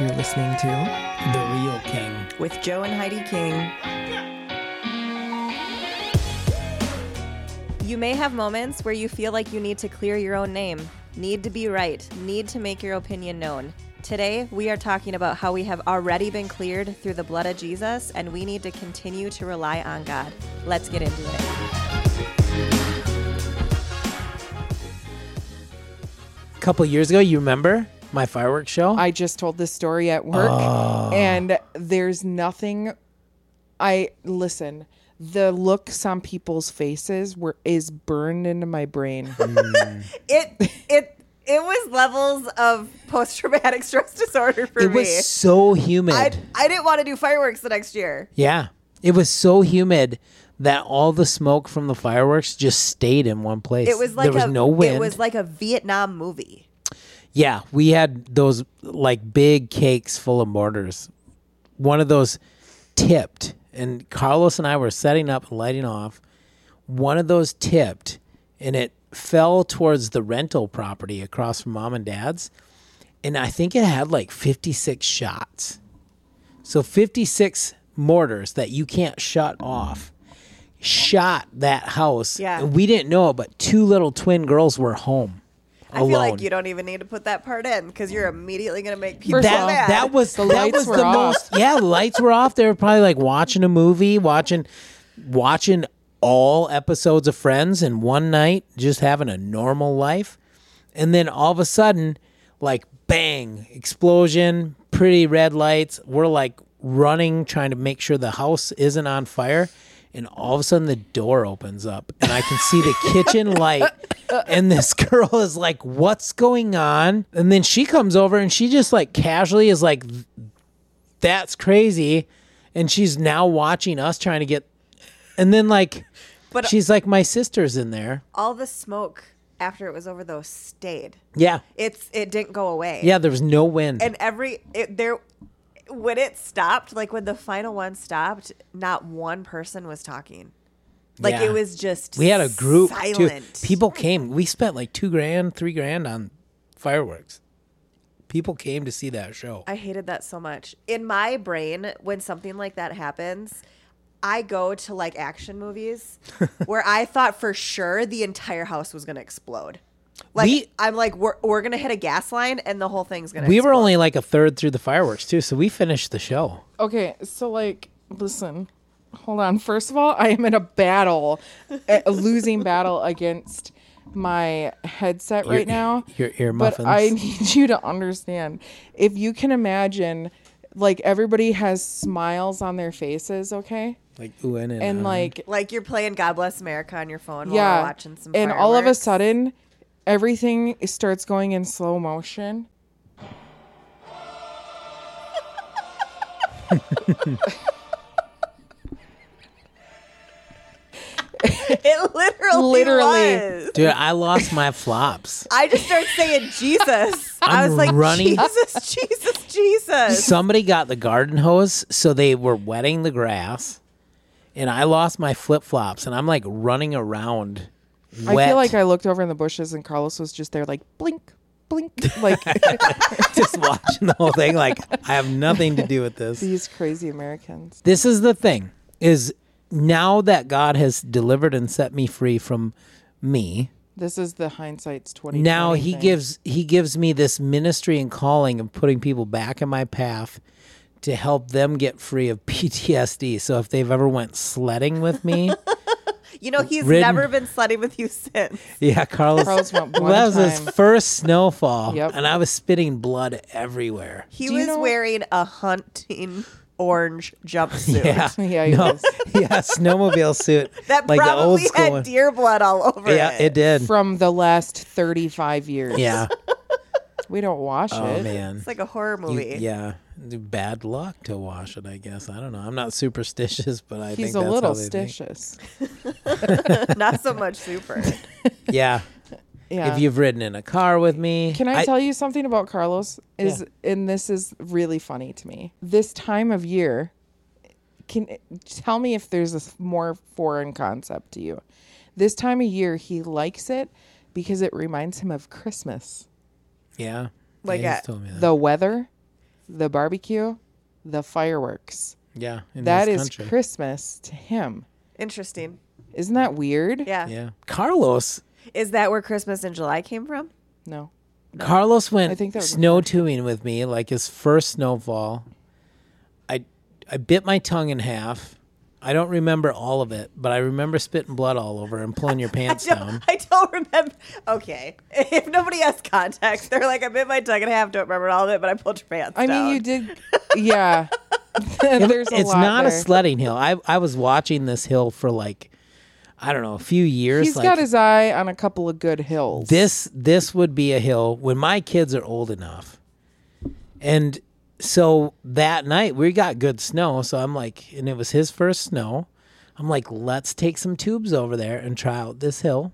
You're listening to The Real King. with Joe and Heidi King. You may have moments where you feel like you need to clear your own name, need to be right, need to make your opinion known. Today, we are talking about how we have already been cleared through the blood of Jesus and we need to continue to rely on God. Let's get into it. A couple years ago, you remember my fireworks show? I just told this story at work, ah. and there's nothing. I listen. The looks on people's faces were is burned into my brain. Hmm. It it it was levels of post traumatic stress disorder for it me. was so humid. I, I didn't want to do fireworks the next year. yeah. It was so humid that all the smoke from the fireworks just stayed in one place. It was like there was a, no wind. It was like a Vietnam movie. Yeah, we had those like big cakes full of mortars. One of those tipped, and Carlos and I were setting up and lighting off. One of those tipped, and it fell towards the rental property across from mom and dad's. And I think it had like 56 shots. So 56 mortars that you can't shut off shot that house. Yeah. And we didn't know it, but two little twin girls were home. I alone feel like you don't even need to put that part in because you're immediately going to make people First of that, mad. that was The that lights was were the off. most yeah lights were off. They were probably like watching a movie watching watching all episodes of friends in one night just having a normal life. And then all of a sudden like bang explosion pretty red lights. We're like running trying to make sure the house isn't on fire and all of a sudden the door opens up and i can see the kitchen light and this girl is like what's going on? And then she comes over and she just like casually is like that's crazy. And she's now watching us trying to get and then like But- uh, she's like my sister's in there. All the smoke after it was over though stayed. yeah. It's it didn't go away. yeah there was no wind. And every it, there when it stopped, like when the final one stopped, not one person was talking. Like Yeah. it was just we had a group silent. too people came we spent like two grand three grand on fireworks people came to see that show I hated that so much. In my brain, when something like that happens, I go to like action movies where I thought for sure the entire house was going to explode. Like We- I'm like we're we're going to hit a gas line and the whole thing's going to we were only like a third through the fireworks too so we finished the show Okay, so like, listen, hold on. First of all, I am in a battle, a losing battle against my headset right now. your ear muffins. But I need you to understand. If you can imagine, like everybody has smiles on their faces, okay, like ooh and, and, and uh, like like you're playing God Bless America on your phone while yeah, we're watching some and all of a sudden, everything starts going in slow motion. it literally Literally. was. dude i lost my flops I just started saying Jesus. I I'm was like, running- Jesus, Jesus, Jesus. somebody got the garden hose so they were wetting the grass and i lost my flip-flops and i'm like running around I wet, feel like I looked over in the bushes and Carlos was just there, like blink, blink, like just watching the whole thing like i have nothing to do with this these crazy Americans. this is the thing is now that god has delivered and set me free from me This is the hindsight's twenty. now he gives he gives me this ministry and calling of putting people back in my path to help them get free of PTSD. So if they've ever went sledding with me, You know, he's Ridden- never been sledding with you since. yeah, Carlos, Carlos went well, one that was his time. first snowfall, Yep. and I was spitting blood everywhere. He Do you was know- wearing a hunting orange jumpsuit. Yeah, Yeah, he no, was. yeah, snowmobile suit, That like the old probably school had one. deer blood all over it. Yeah, it. it did. from the last thirty-five years. Yeah. we don't wash Oh it. man. It's like a horror You- movie. yeah, bad luck to wash it. I guess I don't know. I'm not superstitious, but I He's think a that's little how they think. stitious. Not so much super. Yeah. Yeah. If you've ridden in a car with me, Can I, tell you something about Carlos? Is and this is really funny to me. This time of year, can tell me if there's a more foreign concept to you. This time of year, he likes it because it reminds him of Christmas. Yeah. Like yeah, he's a- told me that. The weather, the barbecue, the fireworks. Yeah. in That his is country. Christmas to him. Interesting. Isn't that weird? Yeah. Yeah. Carlos. Is that where Christmas in July came from? No. Carlos went I think that snow tubing with me, like his first snowfall. I I bit my tongue in half. I don't remember all of it, but I remember spitting blood all over and pulling your pants down. I don't remember. Okay. If nobody has context, they're like, I bit my tongue in half, don't remember all of it, but I pulled your pants I down. mean, you did. Yeah. There's a it's lot not a there. sledding hill. I I was watching this hill for like I don't know, a few years. He's like, got his eye on a couple of good hills. this this would be a hill when my kids are old enough. And so that night we got good snow, so I'm like and it was his first snow. I'm like, let's take some tubes over there and try out this hill.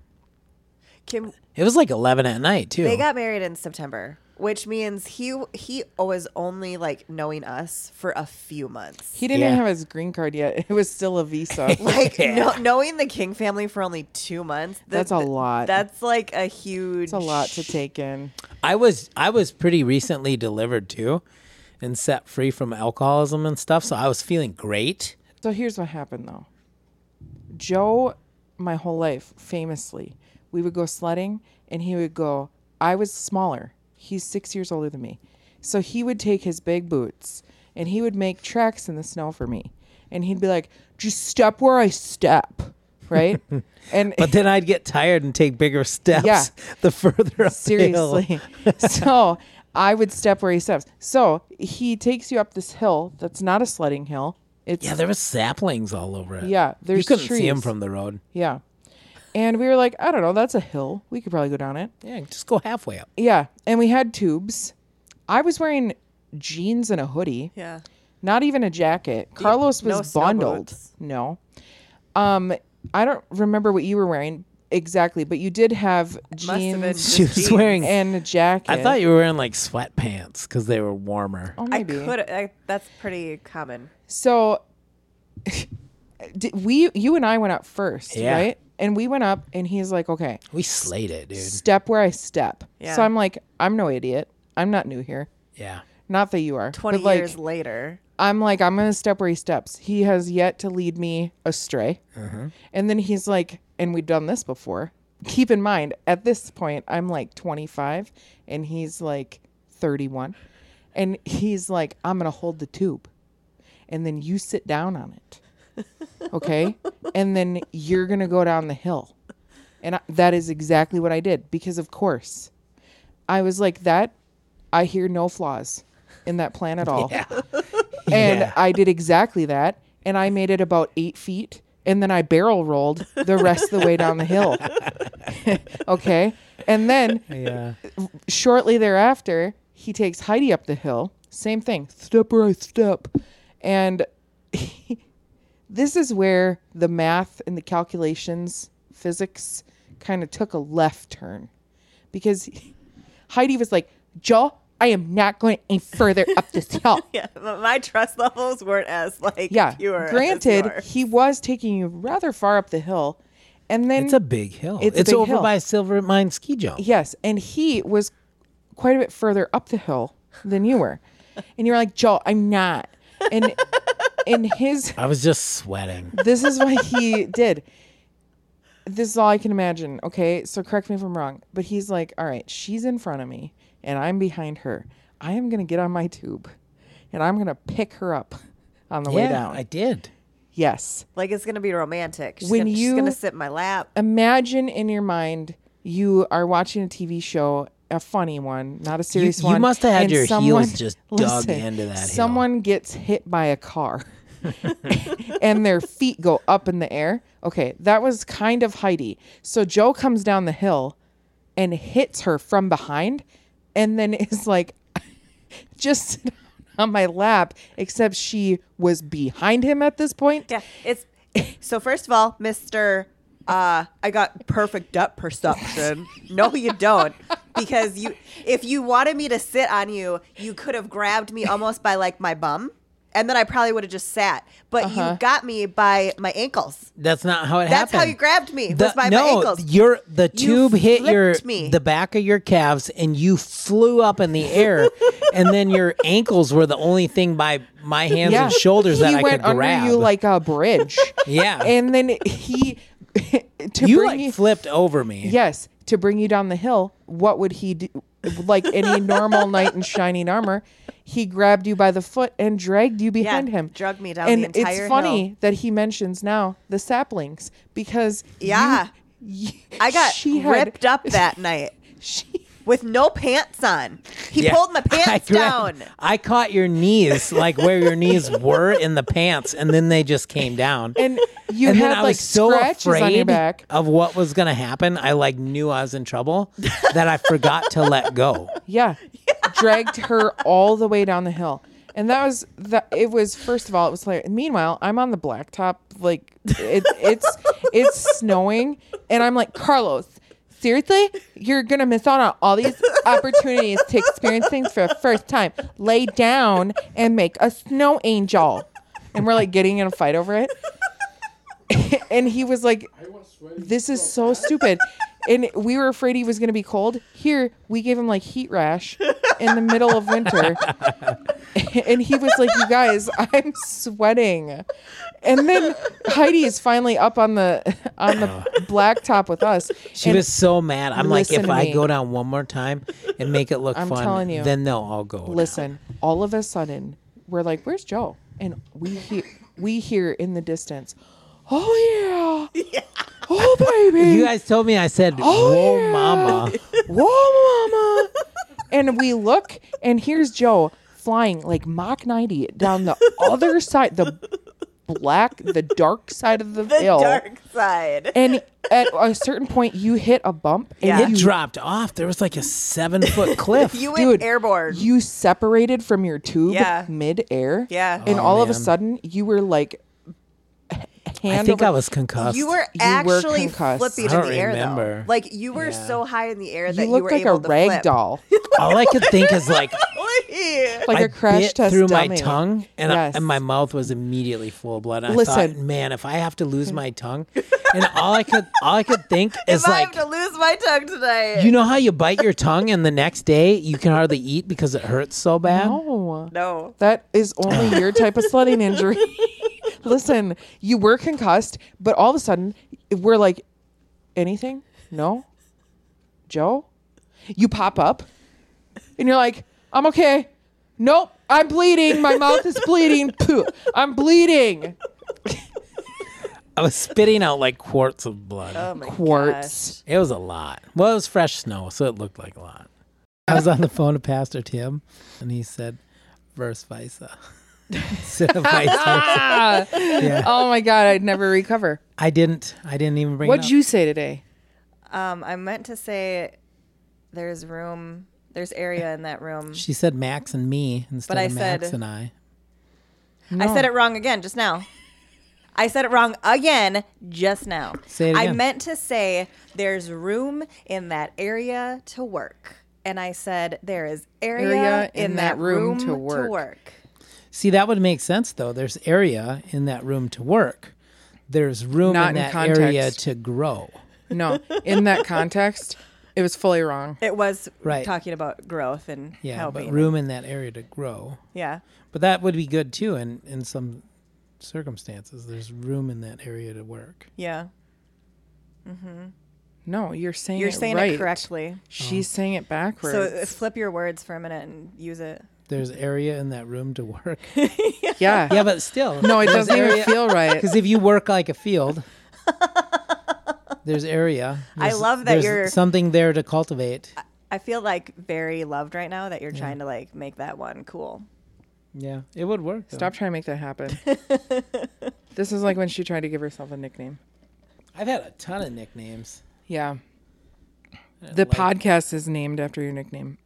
Kim, It was like 11 at night too. they got married in September, which means he he was only like knowing us for a few months. He didn't Yeah. even have his green card yet. It was still a visa. Like no, knowing the King family for only two months. th- That's a lot. That's like a huge. It's a lot to take in. I was I was pretty recently delivered too and set free from alcoholism and stuff, so I was feeling great. So here's what happened though. Joe, my whole life, famously, we would go sledding and he would go, I was smaller. He's six years older than me. So he would take his big boots and he would make tracks in the snow for me. And he'd be like, just step where I step. Right? and But then I'd get tired and take bigger steps Yeah. the further up the hill. Seriously. so I would step where he steps. So he takes you up this hill that's not a sledding hill. It's Yeah, there was saplings all over it. Yeah, there's you couldn't see him from the road. Yeah. And we were like, I don't know, that's a hill. We could probably go down it. Yeah, just go halfway up. Yeah. And we had tubes. I was wearing jeans and a hoodie, Yeah. not even a jacket. Carlos no was snow bundled. boots? No. Um, I don't remember what you were wearing exactly, but you did have Must have been jeans just She was jeans. wearing. and a jacket. I thought you were wearing like sweatpants because they were warmer. Oh, I maybe. could. I, that's pretty common. So did we you and I went up first, Yeah. right? And we went up and he's like, "Okay, We slayed it, dude. step where I step." Yeah. So I'm like, "I'm no idiot. I'm not new here. Yeah. Not that you are. Twenty but like, years later. I'm like, I'm gonna step where he steps. He has yet to lead me astray. Mm-hmm. And then he's like, and we've done this before. Keep in mind, at this point, I'm like 25, and he's like 31, and he's like, I'm gonna hold the tube, and then you sit down on it, okay? and then you're gonna go down the hill, and I, that is exactly what I did because, of course, I was like that. I hear no flaws in that plan at all. Yeah. And Yeah. I did exactly that. And I made it about eight feet. And then I barrel rolled the rest of the way down the hill. okay. And then Yeah. shortly thereafter, he takes Heidi up the hill. Same thing. Step where I step. And this is where the math and the calculations, physics kind of took a left turn. Because Heidi was like, Joe, I am not going any further up this hill. Yeah, but my trust levels weren't as like Yeah. pure. as Granted, yours. he was taking you rather far up the hill. And then It's a big hill. It's It's, big over hill. by Silver Mine Ski Jump. yes, and he was quite a bit further up the hill than you were. And you're like, Joe, I'm not. And in his I was just sweating. this is what he did. This is all I can imagine. Okay, so correct me if I'm wrong, but he's like, "All right, she's in front of me, and I'm behind her. I am gonna get on my tube, and I'm gonna pick her up on the way yeah, down." I did. yes. like it's gonna be romantic. She's When gonna, she's you- gonna sit in my lap. Imagine in your mind you are watching a TV show, a funny one, not a serious you one. You must have had and your someone- heels just dug into that hill. Someone gets hit by a car. and their feet go up in the air. Okay, that was kind of Heidi. So Joe comes down the hill and hits her from behind and then is like just on my lap except she was behind him at this point. Yeah, it's so. First of all, Mister, uh, I got perfect depth perception. no, you don't, because you. If you wanted me to sit on you, you could have grabbed me almost by like my bum, and then I probably would have just sat. But Uh-huh. you got me by my ankles. That's not how it That's happened. That's how you grabbed me. The- was by no, my ankles. your the You tube hit your me. the back of your calves, and you flew up in the air, and then your ankles were the only thing by my hands and shoulders that he I went could under grab. you like a bridge. Yeah. and then he to you bring like you flipped over me. yes to bring you down the hill. What would he do? Like any normal knight in shining armor, he grabbed you by the foot and dragged you behind him. dragged me down and the entire it's funny hill. that he mentions now the saplings because Yeah. you- I got she had- ripped up that night She, with no pants on. He Yeah. pulled my I pants grabbed- down. I caught your knees, like where your knees were in the pants, and then they just came down. and you and had then I like was so scratches on your afraid back. of what was going to happen. I like knew I was in trouble that I forgot to let go. Yeah. Dragged her all the way down the hill. And that was that it was first of all it was like meanwhile I'm on the blacktop like it, it's it's snowing and I'm like Carlos seriously? You're to miss out on all these opportunities to experience things for the first time. Lay down and make a snow angel. And we're like getting in a fight over it. And he was like this is so stupid. And we were afraid he was going to be cold. Here we gave him like heat rash in the middle of winter and he was like you guys i'm sweating and then heidi is finally up on the on the blacktop with us She was so mad. I'm like, if I go down one more time and make it look I'm fun, telling you. then they'll all go. down. listen all of a sudden we're like where's joe and we hear we hear in the distance oh yeah, oh baby You guys told me I said, Oh, "Whoa, yeah. mama." Whoa, mama. And we look, and here's Joe flying like Mach 90 down the other side, the black, the dark side of the, hill. The hill. dark side. And at a certain point, you hit a bump, and Yeah. It you, dropped off. There was like a seven foot cliff. You Dude, went airborne. you separated from your tube Yeah. mid-air. Yeah. And Oh, all of a sudden, you were like, h- I hand think over- I was concussed. you were You were actually concussed. flipping I in don't the air though. Like you were Yeah. so high in the air that You you, looked were like a able to rag flip. doll, All I could think is like like I a crash bit test through dummy. my tongue, and, I- and my mouth was immediately full of blood. And I Listen. thought, man, if I have to lose my tongue, and all I could all I could think is If I like, have to lose my tongue tonight. you know how you bite your tongue, and the next day you can hardly eat because it hurts so bad. No. no. That is only your type of sledding injury. Listen, you were concussed, but all of a sudden we're like, anything? No? Joe? You pop up and you're like, I'm okay. Nope, I'm bleeding. My mouth is bleeding. Pooh, I'm bleeding. I was spitting out like quarts of blood. Oh my Quarts. It was a lot. Well, it was fresh snow, so it looked like a lot. I was on the phone to Pastor Tim, and he said, "Verse visa." Instead of vice. Ah. Yeah. Oh my God, I'd never recover. I didn't. I didn't even bring. What'd it up. you say today? Um, I meant to say there's room, there's area in that room. She said Max and me instead But I of Max said- and I. I said it wrong again just now. I said it wrong again just now. Say it again. I meant to say there's room in that area to work. And I said there is area, Area in, that, room, to work. See, that would make sense though. There's area in that room to work. There's room Not in in that area to grow. No, in that context, it was fully wrong. It was Right. talking about growth and Yeah, helping. but room in that area to grow. Yeah. But that would be good too in in some circumstances. There's room in that area to work. Yeah. No, you're saying You're it saying right. it correctly. She's saying it backwards. So uh, flip your words for a minute and use it. There's area in that room to work. yeah. yeah, but still. No, it doesn't even feel right. Because if you work like a field, there's area. I love that there's you're- something there to cultivate. I feel like very loved right now that you're trying to like make that one cool. Yeah, it would work. though. Stop trying to make that happen. this is like when she tried to give herself a nickname. I've had a ton of nicknames. Yeah. Uh, the like podcast is named after your nickname.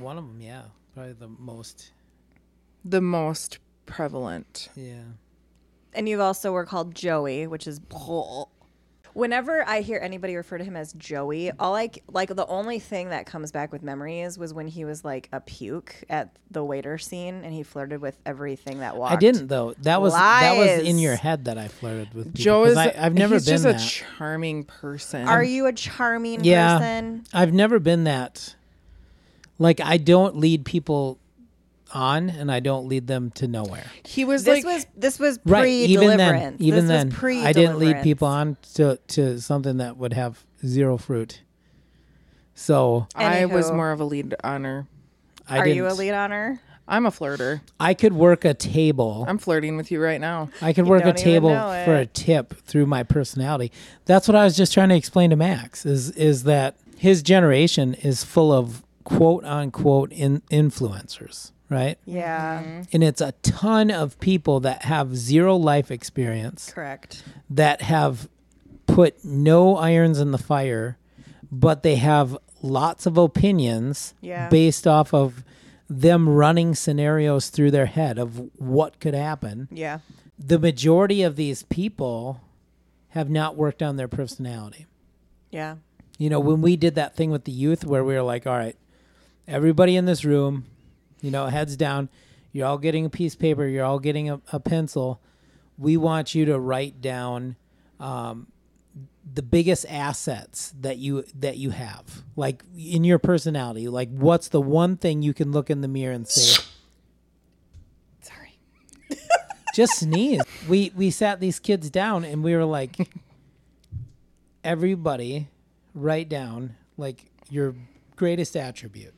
One of them, yeah, probably the most. The most prevalent. Yeah. And you've also were called Joey, which is bull. Whenever I hear anybody refer to him as Joey, all I c- like the only thing that comes back with memories was when he was like a puke at the waiter scene and he flirted with everything that walked. I didn't though. That was that was in your head that I flirted with. people, Joe 'cause is. I, I've never he's been just that. a charming person. Are you a charming yeah, person? I've never been that. Like I don't lead people on, and I don't lead them to nowhere. He was This like. was this was Right. pre Even then, deliverance. even this then, was pre I didn't lead people on to to something that would have zero fruit. So I was more of a lead honor. I Are didn't. you a lead honor? I'm a flirter. I could work a table. I'm flirting with you right now. I could You work a table for a tip through my personality. That's what I was just trying to explain to Max. Is is that his generation is full of quote unquote in, influencers, right? Yeah, mm-hmm. And it's a ton of people that have zero life experience, correct. that have put no irons in the fire, but they have lots of opinions Yeah. based off of them running scenarios through their head of what could happen Yeah, the majority of these people have not worked on their personality. yeah, You know, when we did that thing with the youth where we were like, all right, everybody in this room, you know, heads down, you're all getting a piece of paper, you're all getting a, a pencil. We want you to write down um, the biggest assets that you that you have, like in your personality. Like, what's the one thing you can look in the mirror and say, Sorry. just sneeze. We we sat these kids down and we were like, everybody, write down like your greatest attribute.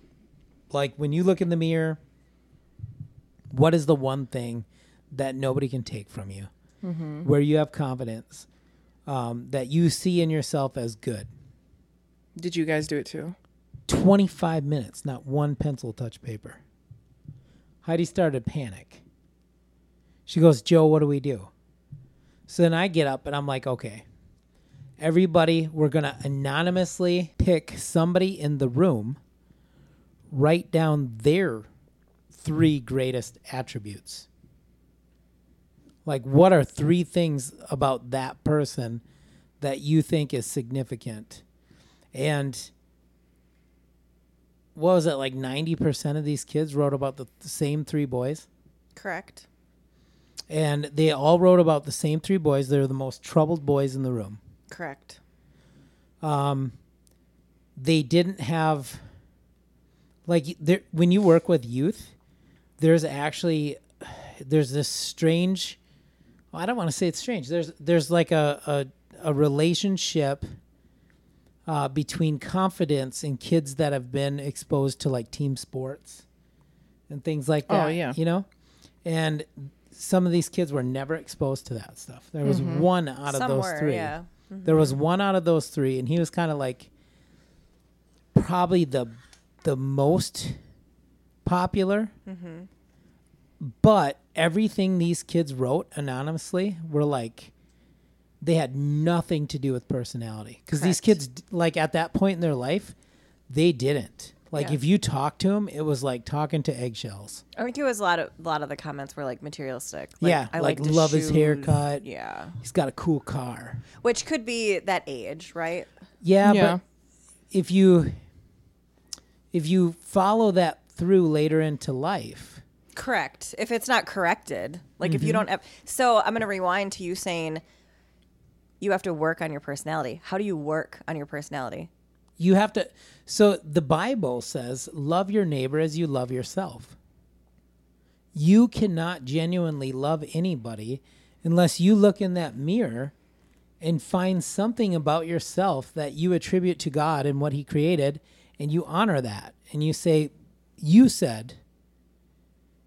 Like when you look in the mirror, what is the one thing that nobody can take from you, where you have confidence, um, that you see in yourself as good. Did you guys do it too? 25 minutes, not one pencil touch paper. Heidi started to panic. She goes, Joe, what do we do? So then I get up and I'm like, okay, everybody, we're going to anonymously pick somebody in the room, write down their three greatest attributes. Like, what are three things about that person that you think is significant? And what was it like 90% of these kids wrote about the, same three boys correct. and they all wrote about the same three boys they're the most troubled boys in the room Correct. um, they didn't have like there when you work with youth there's actually there's this strange well, i don't want to say it's strange there's there's like a a, a relationship uh, between confidence in kids that have been exposed to like team sports and things like that. Oh, that yeah. you know and some of these kids were never exposed to that stuff there was one out of Some those were, three yeah. there was one out of those three, and he was kind of like probably the the most popular. Mm-hmm. But everything these kids wrote anonymously were like they had nothing to do with personality because these kids, like at that point in their life, they didn't. Like Yeah. if you talk to them, it was like talking to eggshells. I think it was a lot of a lot of the comments were like materialistic. Like, Yeah, I like like, love his haircut. Yeah, He's got a cool car. which could be that age, right? Yeah, Yeah. but if you if you follow that through later into life, Correct. If it's not corrected, like if you Mm-hmm. don't have, so I'm going to rewind to you saying you have to work on your personality. How do you work on your personality? you have to so the Bible says love your neighbor as you love yourself. You cannot genuinely love anybody unless you look in that mirror and find something about yourself that you attribute to God and what he created and you honor that and you say you said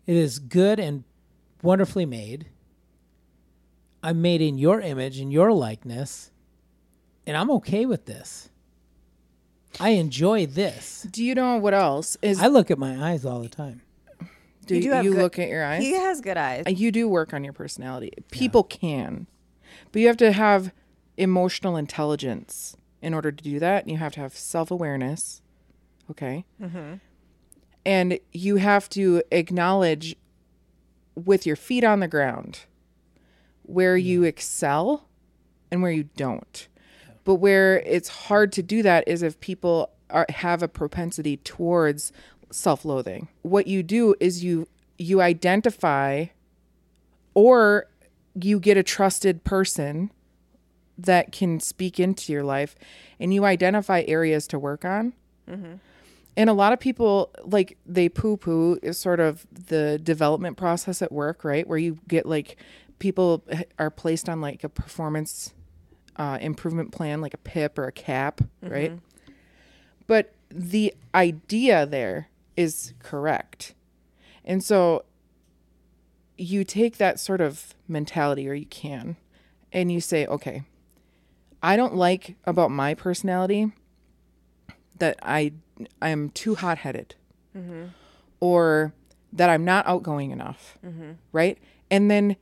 it is good and wonderfully made. I'm made in your image and your likeness, and I'm okay with this. I enjoy this. Do you know what else is? I look at my eyes all the time. do You you, do have good- look at your eyes? He has good eyes. Uh, you do work on your personality. People can, but you have to have emotional intelligence in order to do that. You have to have self awareness. Okay. Mm-hmm. And you have to acknowledge with your feet on the ground where you excel and where you don't. But where it's hard to do that is if people are, have a propensity towards self-loathing. What you do is you you identify or you get a trusted person that can speak into your life and you identify areas to work on. Mm-hmm. And a lot of people like they poo poo is sort of the development process at work, right? Where you get like people are placed on like a performance uh, improvement plan, like a PIP or a CAP, right? But the idea there is correct. And so you take that sort of mentality, or you can, and you say, okay, I don't like about my personality that I I am too hot headed, mm-hmm. or that I'm not outgoing enough, mm-hmm. right? And then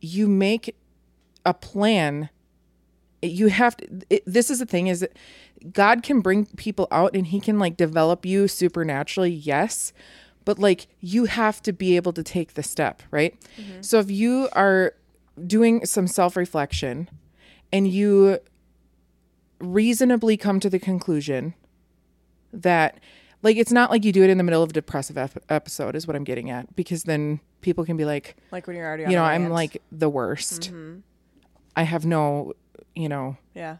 you make a plan. You have to. It, this is the thing: is that God can bring people out and He can like develop you supernaturally. Yes, but like you have to be able to take the step, right? Mm-hmm. So if you are doing some self reflection and you reasonably come to the conclusion that like it's not like you do it in the middle of a depressive ep- episode is what i'm getting at because then people can be like Like when you're already on you know i'm like the worst. Mm-hmm. I have no you know Yeah,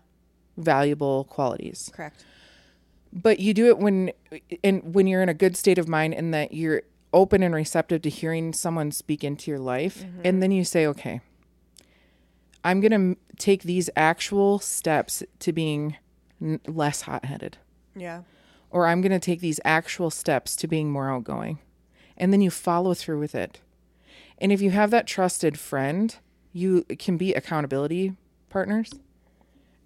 valuable qualities. Correct. but you do it when and when you're in a good state of mind and that you're open and receptive to hearing someone speak into your life mm-hmm. and then you say okay i'm going to take these actual steps to being n- less hot-headed. Yeah. Or i'm going to take these actual steps to being more outgoing. And then you follow through with it. And if you have that trusted friend you can be accountability partners.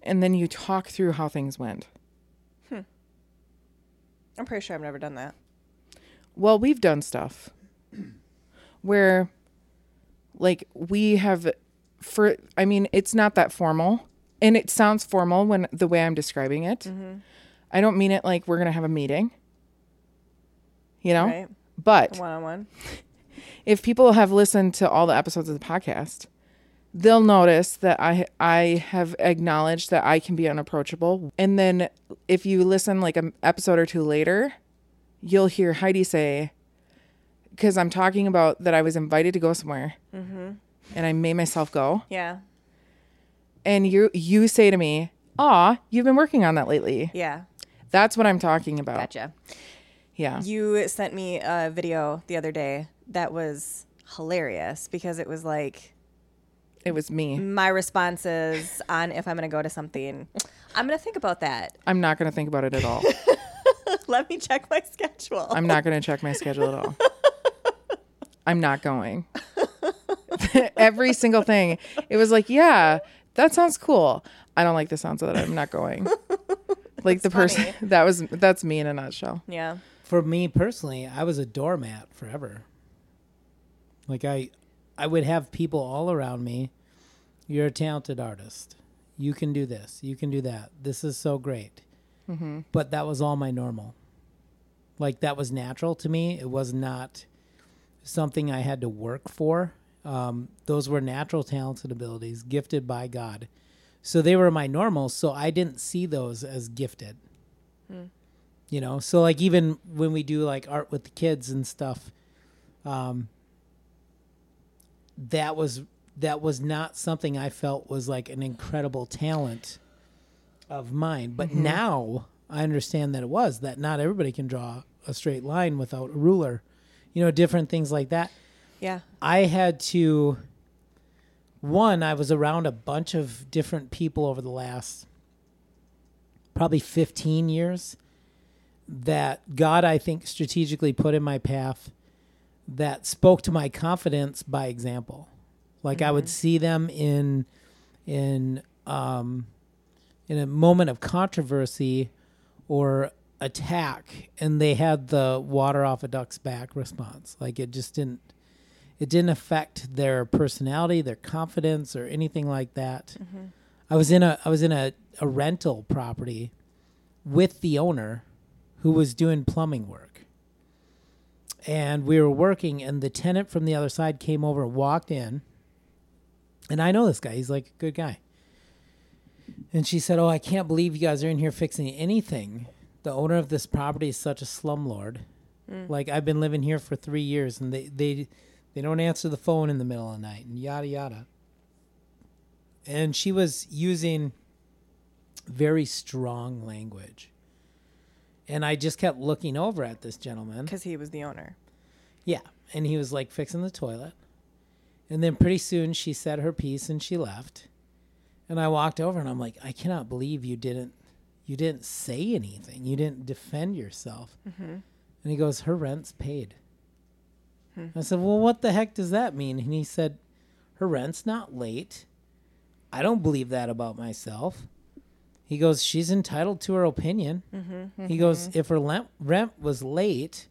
And then you talk through how things went. Hmm. I'm pretty sure I've never done that. Well, we've done stuff where like we have for I mean, it's not that formal. And it sounds formal when the way I'm describing it. Mm-hmm. I don't mean it like we're going to have a meeting. You know? Right. But One on one. if people have listened to all the episodes of the podcast, they'll notice that I I have acknowledged that I can be unapproachable. And then if you listen like an episode or two later, you'll hear Heidi say, because I'm talking about that I was invited to go somewhere, mm-hmm. and I made myself go, Yeah. and you you say to me, "Aw, you've been working on that lately." Yeah. That's what I'm talking about. Gotcha. Yeah. You sent me a video the other day that was hilarious because it was like It was me. my responses on if I'm going to go to something. I'm going to think about that. I'm not going to think about it at all. Let me check my schedule. I'm not going to check my schedule at all. I'm not going. Every single thing. It was like, yeah, that sounds cool. I don't like the sounds of that. I'm not going. Like the person funny. that was that's me in a nutshell. yeah. For me personally, I was a doormat forever. Like I I would have people all around me. You're a talented artist. You can do this. You can do that. This is so great. But that was all my normal. Like that was natural to me. It was not something I had to work for. Um, those were natural talents and abilities gifted by God. So they were my normals, So I didn't see those as gifted. You know so like even when we do like art with the kids and stuff um that was that was not something i felt was like an incredible talent of mine. But now i understand that it was that not everybody can draw a straight line without a ruler. You know different things like that. Yeah. I had to one, I was around a bunch of different people over the last probably 15 years that God I think strategically put in my path that spoke to my confidence by example. Like I would see them in in um in a moment of controversy or attack and they had the water off a duck's back response. Like it just didn't it didn't affect their personality, their confidence, or anything like that. Mm-hmm. I was in a I was in a, a rental property with the owner who was doing plumbing work. And we were working and the tenant from the other side came over walked in. And I know this guy, he's like a good guy. And she said, "Oh, I can't believe you guys are in here fixing anything. The owner of this property is such a slumlord. Mm. Like I've been living here for three years, and they they they don't answer the phone in the middle of the night, and yada yada." And she was using very strong language. And I just kept looking over at this gentleman. Because he was the owner. Yeah. And he was like fixing the toilet. And then pretty soon she said her piece and she left. And I walked over and I'm like, I cannot believe you didn't you didn't say anything. You didn't defend yourself. Mm-hmm. And he goes, Her rent's paid. Hmm. I said, Well, what the heck does that mean? And he said, Her rent's not late. I don't believe that about myself. He goes, She's entitled to her opinion. Mm-hmm, he goes, mm-hmm. If her rent, rent was late,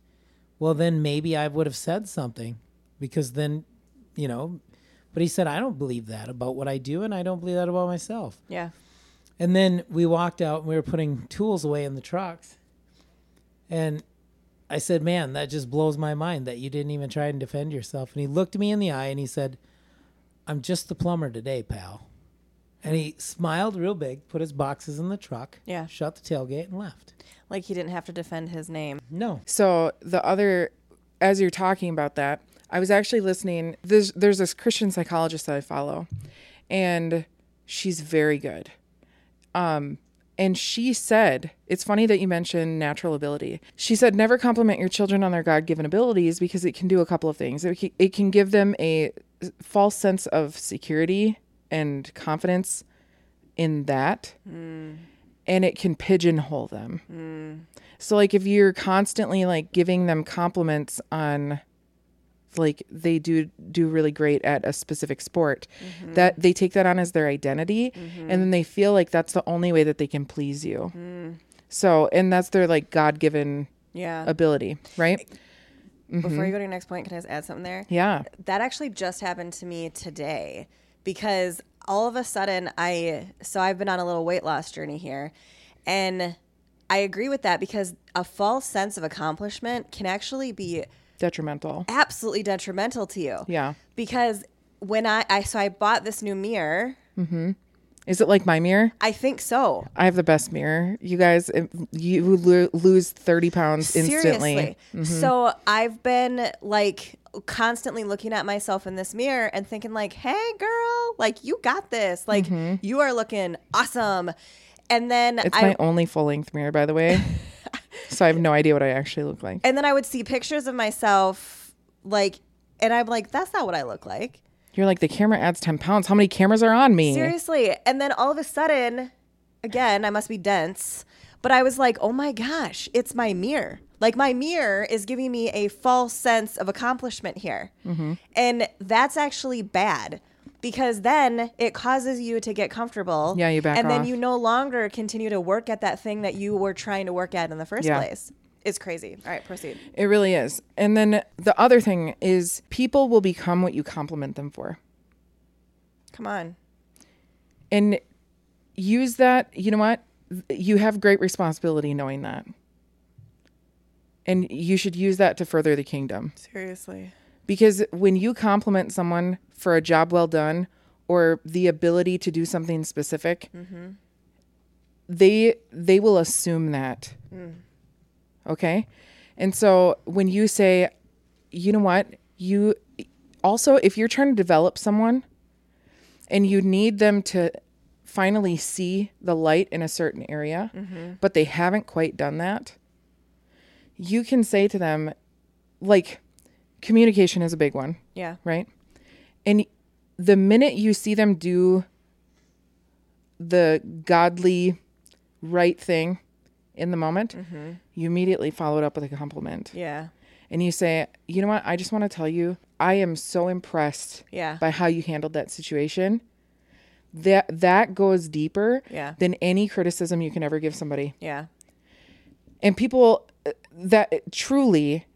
well, then maybe I would have said something because then, you know, but he said, I don't believe that about what I do and I don't believe that about myself. Yeah. And then we walked out and we were putting tools away in the trucks. And I said, Man, that just blows my mind that you didn't even try and defend yourself. And he looked me in the eye and he said, I'm just the plumber today, pal. And he smiled real big, put his boxes in the truck, Yeah. shut the tailgate, and left. Like he didn't have to defend his name. No. So the other, as you're talking about that, I was actually listening. There's there's this Christian psychologist that I follow, and she's very good. Um, and she said, it's funny that you mentioned natural ability. She said, never compliment your children on their God given abilities because it can do a couple of things. It can, it can give them a false sense of security and confidence in that, hmm. and it can pigeonhole them. Hmm. So like if you're constantly like giving them compliments on like they do do really great at a specific sport mm-hmm. that they take that on as their identity mm-hmm. and then they feel like that's the only way that they can please you. Mm. So and that's their like God-given Yeah. ability, right? Before you mm-hmm. go to your next point, can I just add something there? Yeah. That actually just happened to me today because all of a sudden I so I've been on a little weight loss journey here and I agree with that because a false sense of accomplishment can actually be Detrimental. absolutely detrimental to you. Yeah. Because when I, I so I bought this new mirror, Mm-hmm. Is it like my mirror? I think so. I have the best mirror. You guys, you lo- lose 30 pounds instantly. Seriously. So I've been like constantly looking at myself in this mirror and thinking like, "Hey girl, like you got this. Like you are looking awesome." And then It's I my only full length mirror, by the way. so I have no idea what I actually look like. and then I would see pictures of myself like and I'm like, "That's not what I look like." You're like, the camera adds 10 pounds. How many cameras are on me? Seriously. And then all of a sudden, again, I must be dense, but I was like, oh my gosh, it's my mirror. Like my mirror is giving me a false sense of accomplishment here. Mm-hmm. And that's actually bad because then it causes you to get comfortable. Yeah, you back And then you no longer continue to work at that thing that you were trying to work at in the first Yeah. place. It's crazy. All right, proceed. It really is. And then the other thing is people will become what you compliment them for. Come on. And use that, you know what? You have great responsibility knowing that. And you should use that to further the kingdom. Seriously. Because when you compliment someone for a job well done or the ability to do something specific, mm-hmm. they they will assume that. Mm. Okay? And so when you say, you know what, you also if you're trying to develop someone and you need them to finally see the light in a certain area, mm-hmm. but they haven't quite done that, you can say to them like communication is a big one Yeah. right? And the minute you see them do the godly right thing in the moment, you immediately follow it up with a compliment. Yeah. And you say, you know what? I just want to tell you, I am so impressed Yeah. by how you handled that situation. That that goes deeper Yeah. than any criticism you can ever give somebody Yeah. and people uh, that truly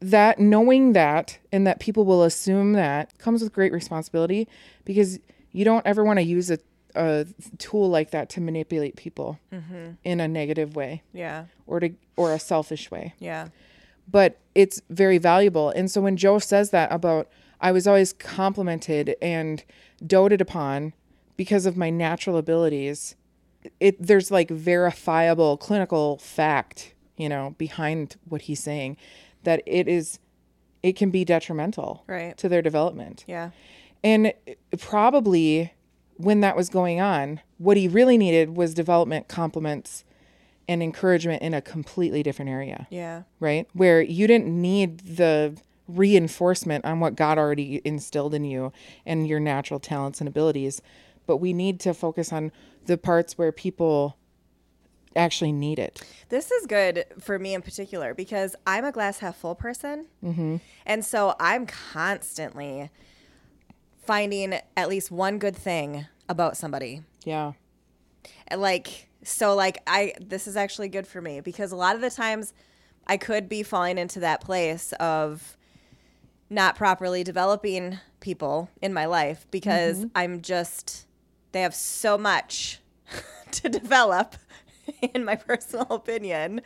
that knowing that and that people will assume that comes with great responsibility because you don't ever want to use a, a tool like that to manipulate people mm-hmm. in a negative way Yeah. or to or a selfish way Yeah. but it's very valuable and so when joe says that about i was always complimented and doted upon because of my natural abilities it there's like verifiable clinical fact, you know, behind what he's saying that it is it can be detrimental Right. to their development. Yeah. And probably when that was going on, what he really needed was development compliments and encouragement in a completely different area, Yeah. right? Where you didn't need the reinforcement on what God already instilled in you and your natural talents and abilities, but we need to focus on the parts where people actually need it. This is good for me in particular because I'm a glass half full person. Mm-hmm. And so I'm constantly finding at least one good thing about somebody. Yeah. Like, so, like, I, this is actually good for me because a lot of the times I could be falling into that place of not properly developing people in my life because I'm just, they have so much to develop, in my personal opinion,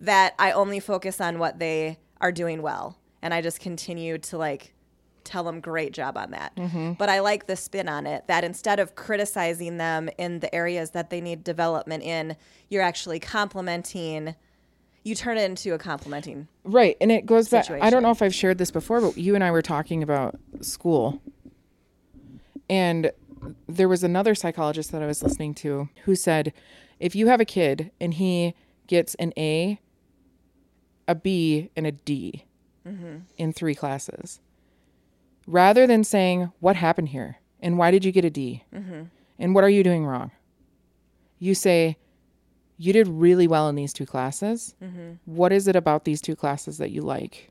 that I only focus on what they are doing well. And I just continue to like tell them great job on that. Mm-hmm. But I like the spin on it that instead of criticizing them in the areas that they need development in, you're actually complimenting. You turn it into a complimenting. Right. And it goes back I don't know if I've shared this before, but you and I were talking about school. And there was another psychologist that I was listening to who said if you have a kid and he gets an A, a B, and a D mm-hmm. in three classes, rather than saying, What happened here? And why did you get a D? Mm-hmm. And what are you doing wrong? You say, You did really well in these two classes. Mm-hmm. What is it about these two classes that you like?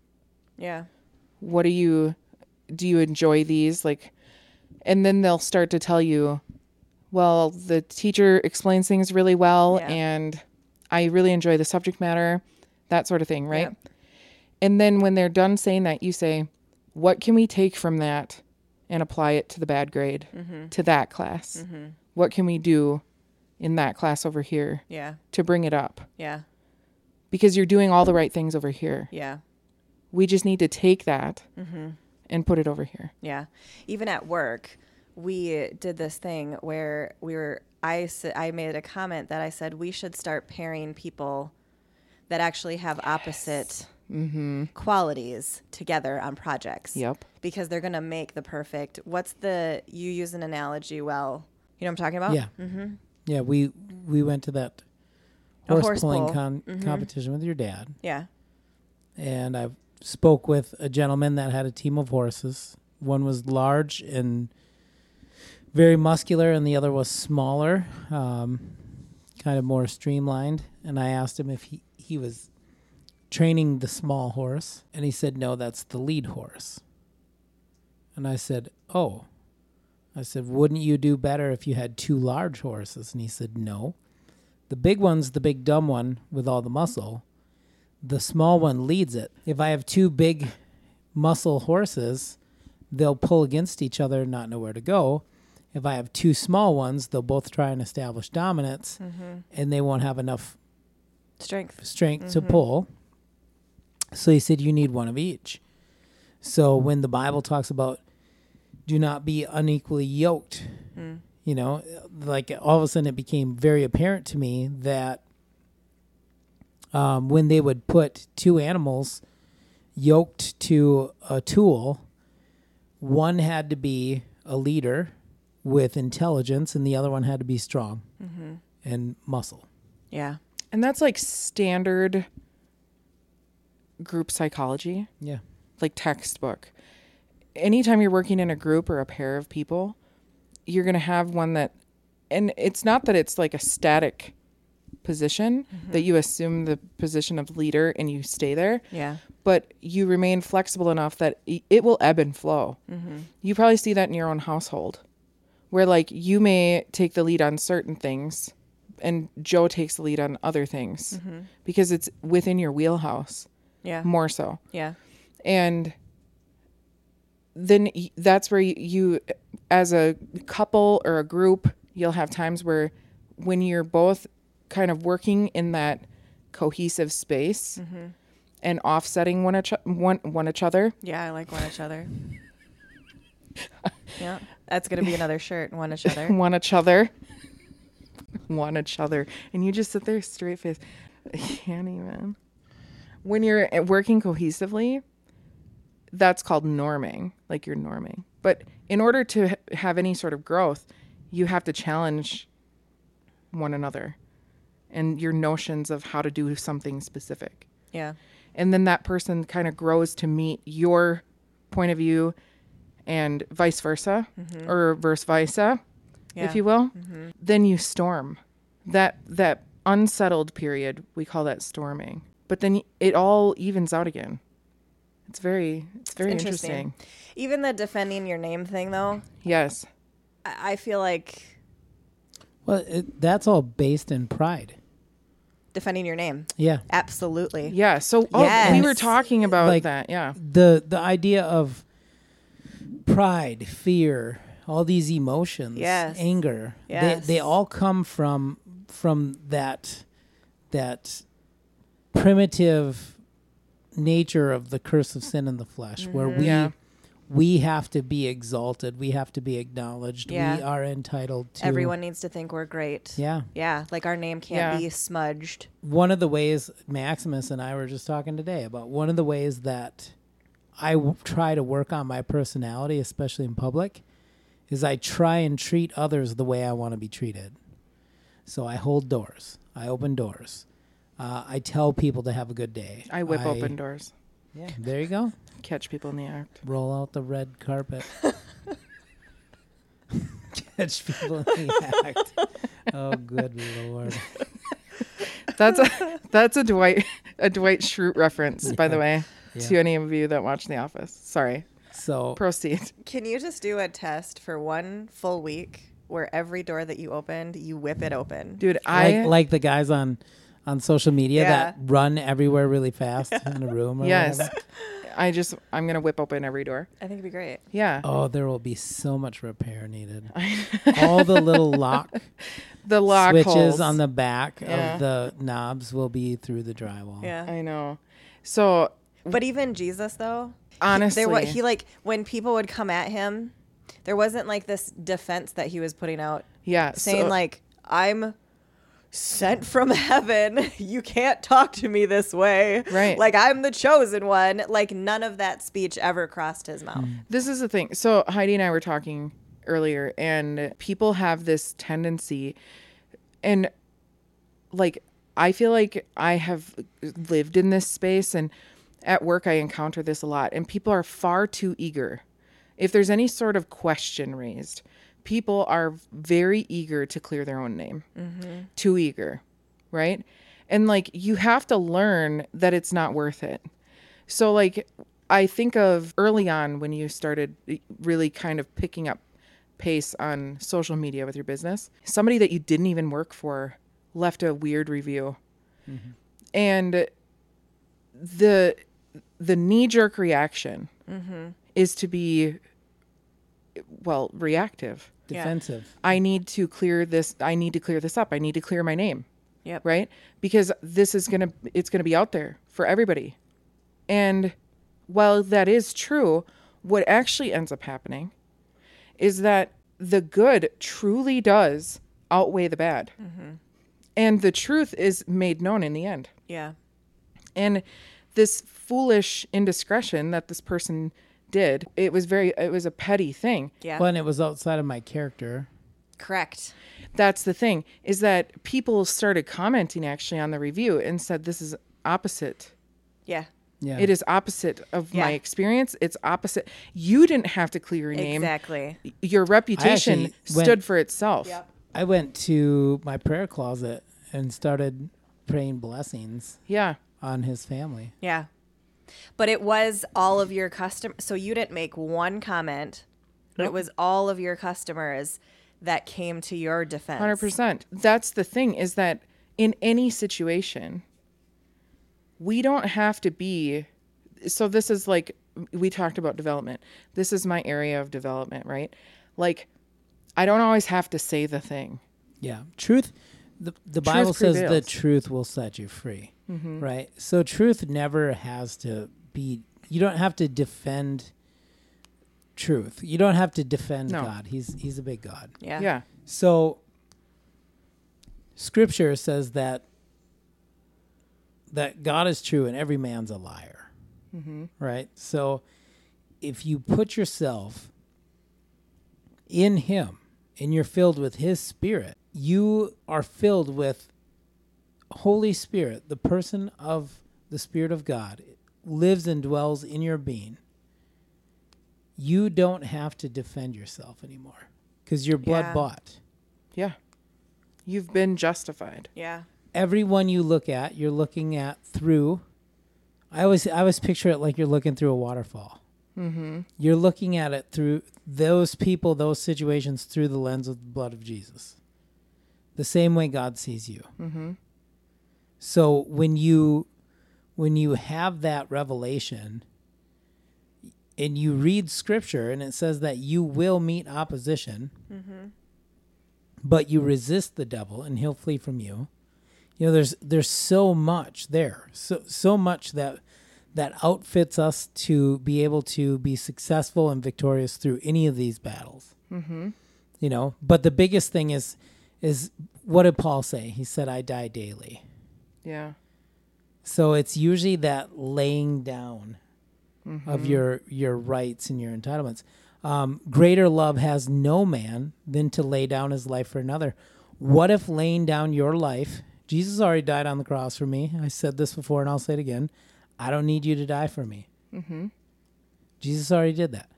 Yeah. what do you do you enjoy these like and then they'll start to tell you well the teacher explains things really well Yeah. and i really enjoy the subject matter that sort of thing right Yep. and then when they're done saying that you say what can we take from that and apply it to the bad grade mm-hmm. to that class mm-hmm. what can we do in that class over here Yeah. to bring it up Yeah. because you're doing all the right things over here Yeah. we just need to take that mm-hmm. and put it over here Yeah. Even at work, we did this thing where we were, I I made a comment that I said we should start pairing people that actually have opposite qualities together on projects. Yep. Because they're going to make the perfect, what's the, you use an analogy well. You know what I'm talking about? Yeah. Mm-hmm. Yeah, we we went to that horse, horse pulling pull. con- competition with your dad, Yeah. and I spoke with a gentleman that had a team of horses. One was large and very muscular, and the other was smaller, um, kind of more streamlined. And I asked him if he he was training the small horse, and he said no, that's the lead horse. And I said, oh. I said, wouldn't you do better if you had two large horses? And he said, no. The big one's the big dumb one with all the muscle. The small one leads it. If I have two big muscle horses, they'll pull against each other and not know where to go. If I have two small ones, they'll both try and establish dominance mm-hmm. and they won't have enough Strength. strength to mm-hmm. pull. So he said, You need one of each. So when the Bible talks about do not be unequally yoked, mm. you know, like all of a sudden it became very apparent to me that um, when they would put two animals yoked to a tool, one had to be a leader with intelligence and the other one had to be strong mm-hmm. and muscle. Yeah. And that's like standard group psychology, Yeah. like textbook. Anytime you're working in a group or a pair of people, you're going to have one that, and it's not that it's like a static position mm-hmm. that you assume the position of leader and you stay there, Yeah. but you remain flexible enough that it will ebb and flow. Mm-hmm. You probably see that in your own household where like you may take the lead on certain things and Joe takes the lead on other things mm-hmm. because it's within your wheelhouse Yeah. more so. Yeah. And then that's where you, you as a couple or a group, you'll have times where when you're both kind of working in that cohesive space mm-hmm. and offsetting one each, one, one each other. Yeah, I like one each other. yeah, that's gonna be another shirt. One each other. one each other. want each other, and you just sit there straight face. I can't even. When you're working cohesively, that's called norming. Like you're norming. But in order to have any sort of growth, you have to challenge one another and your notions of how to do something specific. Yeah. And then that person kind of grows to meet your point of view and vice versa mm-hmm. or verse versa, Yeah. if you will. Mm-hmm. Then you storm. That that unsettled period, we call that storming. But then it all evens out again. It's very it's very Interesting. interesting. Even the defending your name thing, though, Yes. I, I feel like Well, it, that's all based in pride. defending your name. Yeah. Absolutely. Yeah. So oh, we were talking about Like- that. Yeah. the the idea of pride, fear, all these emotions, Yes. anger, Yes. they they all come from from that that primitive nature of the curse of sin in the flesh where mm-hmm. we Yeah. we have to be exalted, we have to be acknowledged, we are entitled to Everyone needs to think we're great. Yeah. Yeah. Like our name can't Yeah. be smudged. one of the ways Maximus and I were just talking today about one of the ways that I w- try to work on my personality, especially in public, is I try and treat others the way I want to be treated. So I hold doors, I open doors, uh, I tell people to have a good day. I whip open doors. Yeah, there you go. Catch people in the act. Roll out the red carpet. Catch people in the act. Oh, good lord! That's a that's a Dwight a Dwight Schrute reference, by the way, Yeah. to any of you that watch The Office. Sorry. So Proceed. Can you just do a test for one full week where every door that you opened, you whip it open? Dude, I like like the guys on on social media Yeah. that run everywhere really fast in a room. Or yes. whatever. I just I'm gonna whip open every door. I think it'd be great. Yeah. Oh, there will be so much repair needed. All the little lock The lock switches holes. on the back Yeah. of the knobs will be through the drywall. Yeah. I know. So But even Jesus, though, honestly, there he like when people would come at him, there wasn't like this defense that he was putting out, yeah, saying so- like, "I'm sent from heaven. You can't talk to me this way. Right. Like I'm the chosen one." Like none of that speech ever crossed his mouth. Hmm. This is the thing. So Heidi and I were talking earlier, and people have this tendency, and like I feel like I have lived in this space, and at work I encounter this a lot, and people are far too eager. If there's any sort of question raised, people are very eager to clear their own name. Mm-hmm. Too eager, right? And like you have to learn that it's not worth it. So like I think of early on when you started really kind of picking up pace on social media with your business. Somebody that you didn't even work for left a weird review. Mm-hmm. And the the knee jerk reaction mm-hmm. is to be well reactive. Defensive. I need to clear this I need to clear this up. I need to clear my name Yep. right? Because this is going to it's going to be out there for everybody. And while that is true, what actually ends up happening is that the good truly does outweigh the bad. Mm-hmm. And the truth is made known in the end. Yeah. And this foolish indiscretion that this person did, it was very it was a petty thing. Yeah. Well, and it was outside of my character. Correct. that's the thing is that people started commenting actually on the review and said this is opposite Yeah. Yeah. it is opposite of my experience it's opposite you didn't have to clear your name Exactly. your reputation actually went- stood for itself Yep. I went to my prayer closet and started praying blessings yeah on his family. Yeah. But it was all of your customers. so you didn't make one comment. It was all of your customers that came to your defense. 100% that's the thing is that in any situation we don't have to be so this is like we talked about development this is my area of development right like i don't always have to say the thing Yeah. Truth the the Bible says the truth will set you free. Mm-hmm. Right? So truth never has to be you don't have to defend truth. You don't have to defend No. God. He's he's a big God. Yeah. yeah So Scripture says that that God is true and every man's a liar. Mm-hmm. Right? So if you put yourself in him and you're filled with his spirit, you are filled with Holy Spirit, the person of the Spirit of God lives and dwells in your being. You don't have to defend yourself anymore because you're blood Yeah. bought. Yeah. You've been justified. Yeah. everyone you look at, you're looking at through. I always I always picture it like you're looking through a waterfall. Mm-hmm. You're looking at it through those people, those situations through the lens of the blood of Jesus, the same way God sees you. Mm-hmm. So when you when you have that revelation and you read Scripture and it says that you will meet opposition, but you resist the devil and he'll flee from you you know there's there's so much there so so much that that outfits us to be able to be successful and victorious through any of these battles mm-hmm. you know but the biggest thing is is what did paul say he said i die daily Yeah. so it's usually that laying down of your your rights and your entitlements. Um, greater love has no man than to lay down his life for another. What if laying down your life? Jesus already died on the cross for me. I said this before, and I'll say it again. I don't need you to die for me. Mm-hmm. Jesus already did that.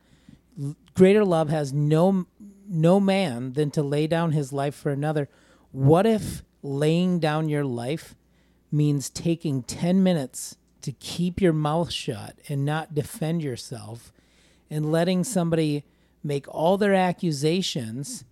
L- Greater love has no no man than to lay down his life for another. What if laying down your life means taking 10 minutes to keep your mouth shut and not defend yourself and letting somebody make all their accusations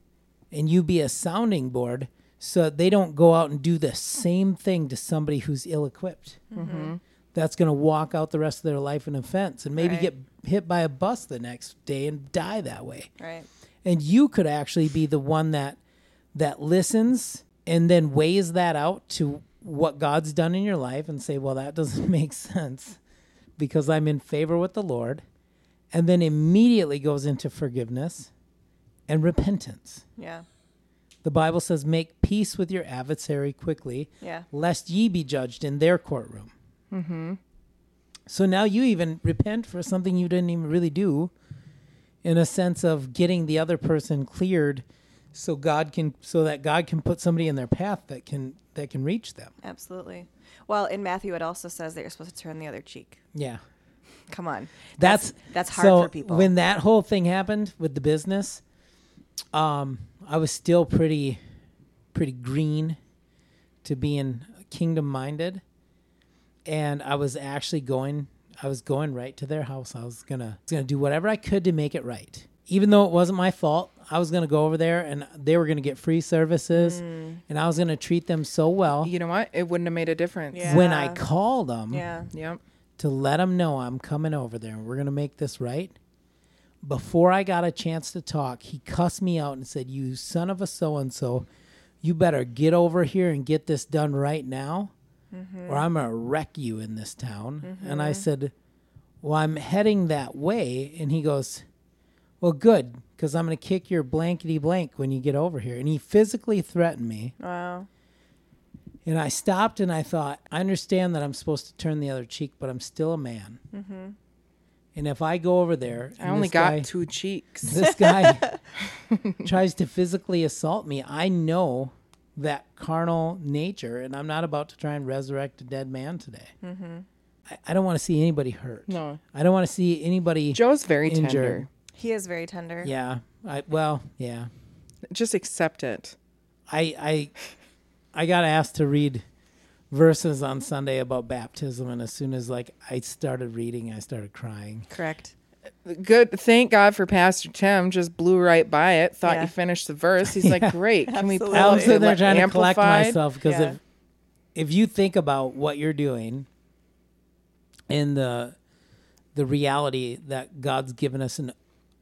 and you be a sounding board so that they don't go out and do the same thing to somebody who's ill equipped. Mm-hmm. Mm-hmm. That's going to walk out the rest of their life in offense and maybe Right. get hit by a bus the next day and die that way Right. and you could actually be the one that that listens and then weighs that out to what God's done in your life and say, "Well, that doesn't make sense because I'm in favor with the Lord." And then immediately goes into forgiveness and repentance. Yeah. The Bible says, "Make peace with your adversary quickly, Yeah. lest ye be judged in their courtroom." Mm-hmm. So now you even repent for something you didn't even really do, in a sense of getting the other person cleared, so God can, so that God can put somebody in their path that can that can reach them. Absolutely. Well, in Matthew, it also says that you're supposed to turn the other cheek. Yeah, Come on. that's that's hard so for people. When that whole thing happened with the business, um, I was still pretty, pretty green to being kingdom minded, and I was actually going. I was going right to their house. I was gonna was gonna do whatever I could to make it right, even though it wasn't my fault. I was gonna go over there, and they were gonna get free services, Mm. and I was gonna treat them so well. You know what? It wouldn't have made a difference. Yeah. When I called them, yeah. Yep. to let them know I'm coming over there and we're going to make this right. Before I got a chance to talk, he cussed me out and said, You son of a so and so, you better get over here and get this done right now, or I'm going to wreck you in this town. And I said, Well, I'm heading that way. And he goes, Well, good, because I'm going to kick your blankety blank when you get over here. And he physically threatened me. Wow. And I stopped and I thought, I understand that I'm supposed to turn the other cheek, but I'm still a man. Mm-hmm. And if I go over there, I only got guy, two cheeks. this guy tries to physically assault me, I know that carnal nature, and I'm not about to try and resurrect a dead man today. Mm-hmm. I, I don't want to see anybody hurt. No. I don't want to see anybody. Joe's very Injured. tender. He is very tender. yeah. I well, yeah. Just accept it. I I I got asked to read verses on Sunday about baptism, and as soon as like I started reading, I started crying. Correct. Good. Thank God for Pastor Tim. Just blew right by it. Thought Yeah. you finished the verse. He's like, great. Can we pull Absolutely. I up was sitting there the trying to collect myself because Yeah. if if you think about what you're doing and the the reality that God's given us an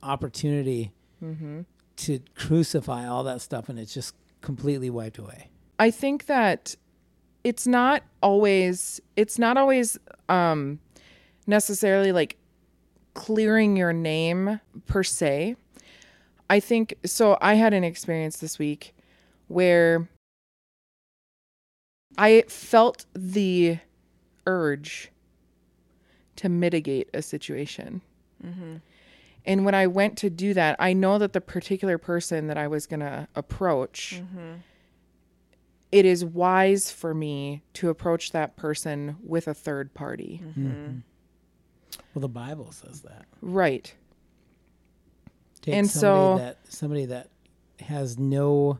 opportunity Mm-hmm. to crucify all that stuff, and it's just completely wiped away. I think that it's not always it's not always um necessarily like clearing your name per se. I think so I had an experience this week where I felt the urge to mitigate a situation. Mm-hmm. And when I went to do that, I know that the particular person that I was going to approach, mm-hmm. it is wise for me to approach that person with a third party. Mm-hmm. Well, the Bible says that. Right. Take And somebody so- that somebody that has no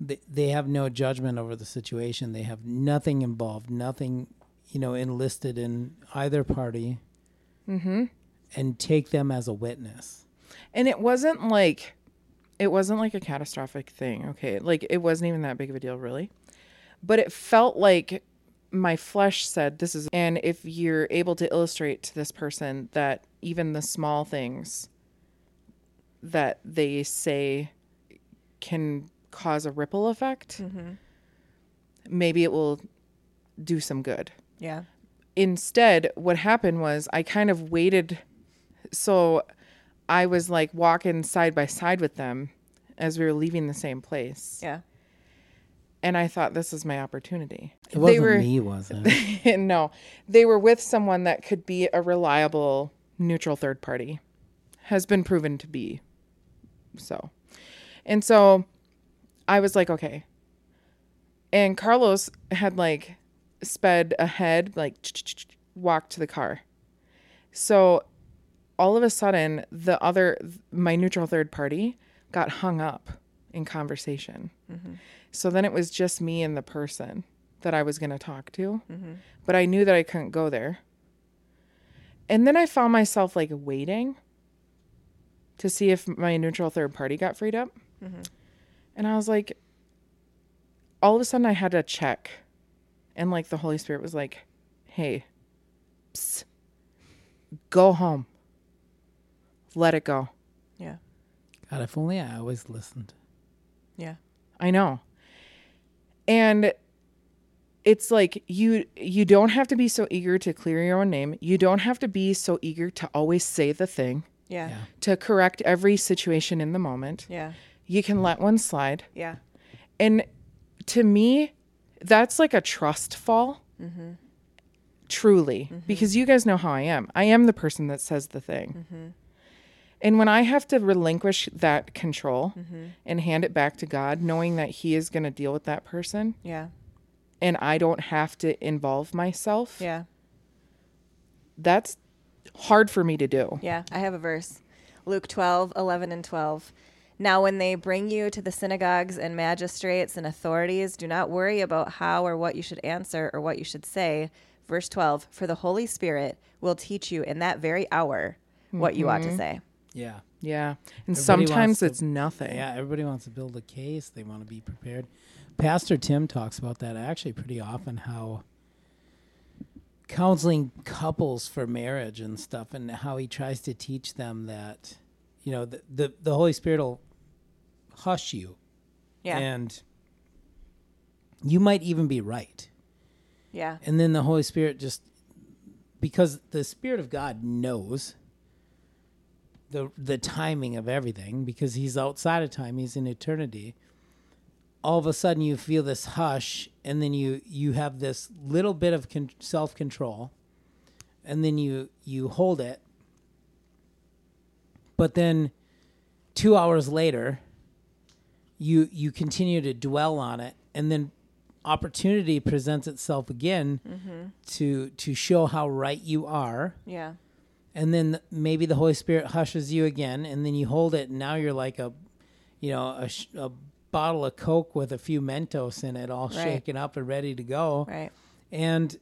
they, they have no judgment over the situation. They have nothing involved, nothing, you know, enlisted in either party. Mm-hmm. And take them as a witness. And it wasn't like it wasn't like a catastrophic thing, okay? Like it wasn't even that big of a deal really. But it felt like my flesh said this is and if you're able to illustrate to this person that even the small things that they say can cause a ripple effect, mm-hmm. maybe it will do some good Yeah. instead what happened was i kind of waited so i was like walking side by side with them as we were leaving the same place Yeah. And i thought this is my opportunity. It wasn't they were me, was it? no. They were with someone that could be a reliable neutral third party. Has been proven to be. So and so i was like okay. And carlos had like sped ahead like walked to the car. So all of a sudden the other my neutral third party got hung up in conversation mm-hmm. So then it was just me and the person that i was going to talk to mm-hmm. but i knew that i couldn't go there and then i found myself like waiting to see if my neutral third party got freed up mm-hmm. and i was like all of a sudden i had to check and like the holy spirit was like hey psst, go home let it go Yeah. God, if only I always listened. Yeah. I know. And it's like you you don't have to be so eager to clear your own name. You don't have to be so eager to always say the thing, Yeah. Yeah. to correct every situation in the moment. Yeah. You can let one slide. Yeah. And to me, that's like a trust fall. Mm-hmm. Truly, because you guys know how I am. I am the person that says the thing. And when I have to relinquish that control mm-hmm. and hand it back to God, knowing that He is going to deal with that person Yeah. and I don't have to involve myself, Yeah. that's hard for me to do. Yeah, I have a verse. Luke 12, 11, and 12. Now, when they bring you to the synagogues and magistrates and authorities, do not worry about how or what you should answer or what you should say. Verse 12 For the Holy Spirit will teach you in that very hour what you ought to mm-hmm. say. Yeah. Yeah. And Everybody sometimes to- it's nothing. Yeah, everybody wants to build a case. They want to be prepared. Pastor Tim talks about that actually pretty often how counseling couples for marriage and stuff and how he tries to teach them that you know the the, the Holy Spirit will hush you Yeah. and you might even be right. yeah. And then the Holy Spirit just because the Spirit of God knows the the timing of everything because he's outside of time, he's in eternity. All of a sudden you feel this hush and then you you have this little bit of con- self-control and then you you hold it. But then 2 hours later you you continue to dwell on it and then opportunity presents itself again mm-hmm. to to show how right you are Yeah. And then maybe the holy spirit hushes you again and then you hold it and now you're like a you know a, sh- a bottle of coke with a few mentos in it all Right. shaken up and ready to go Right. and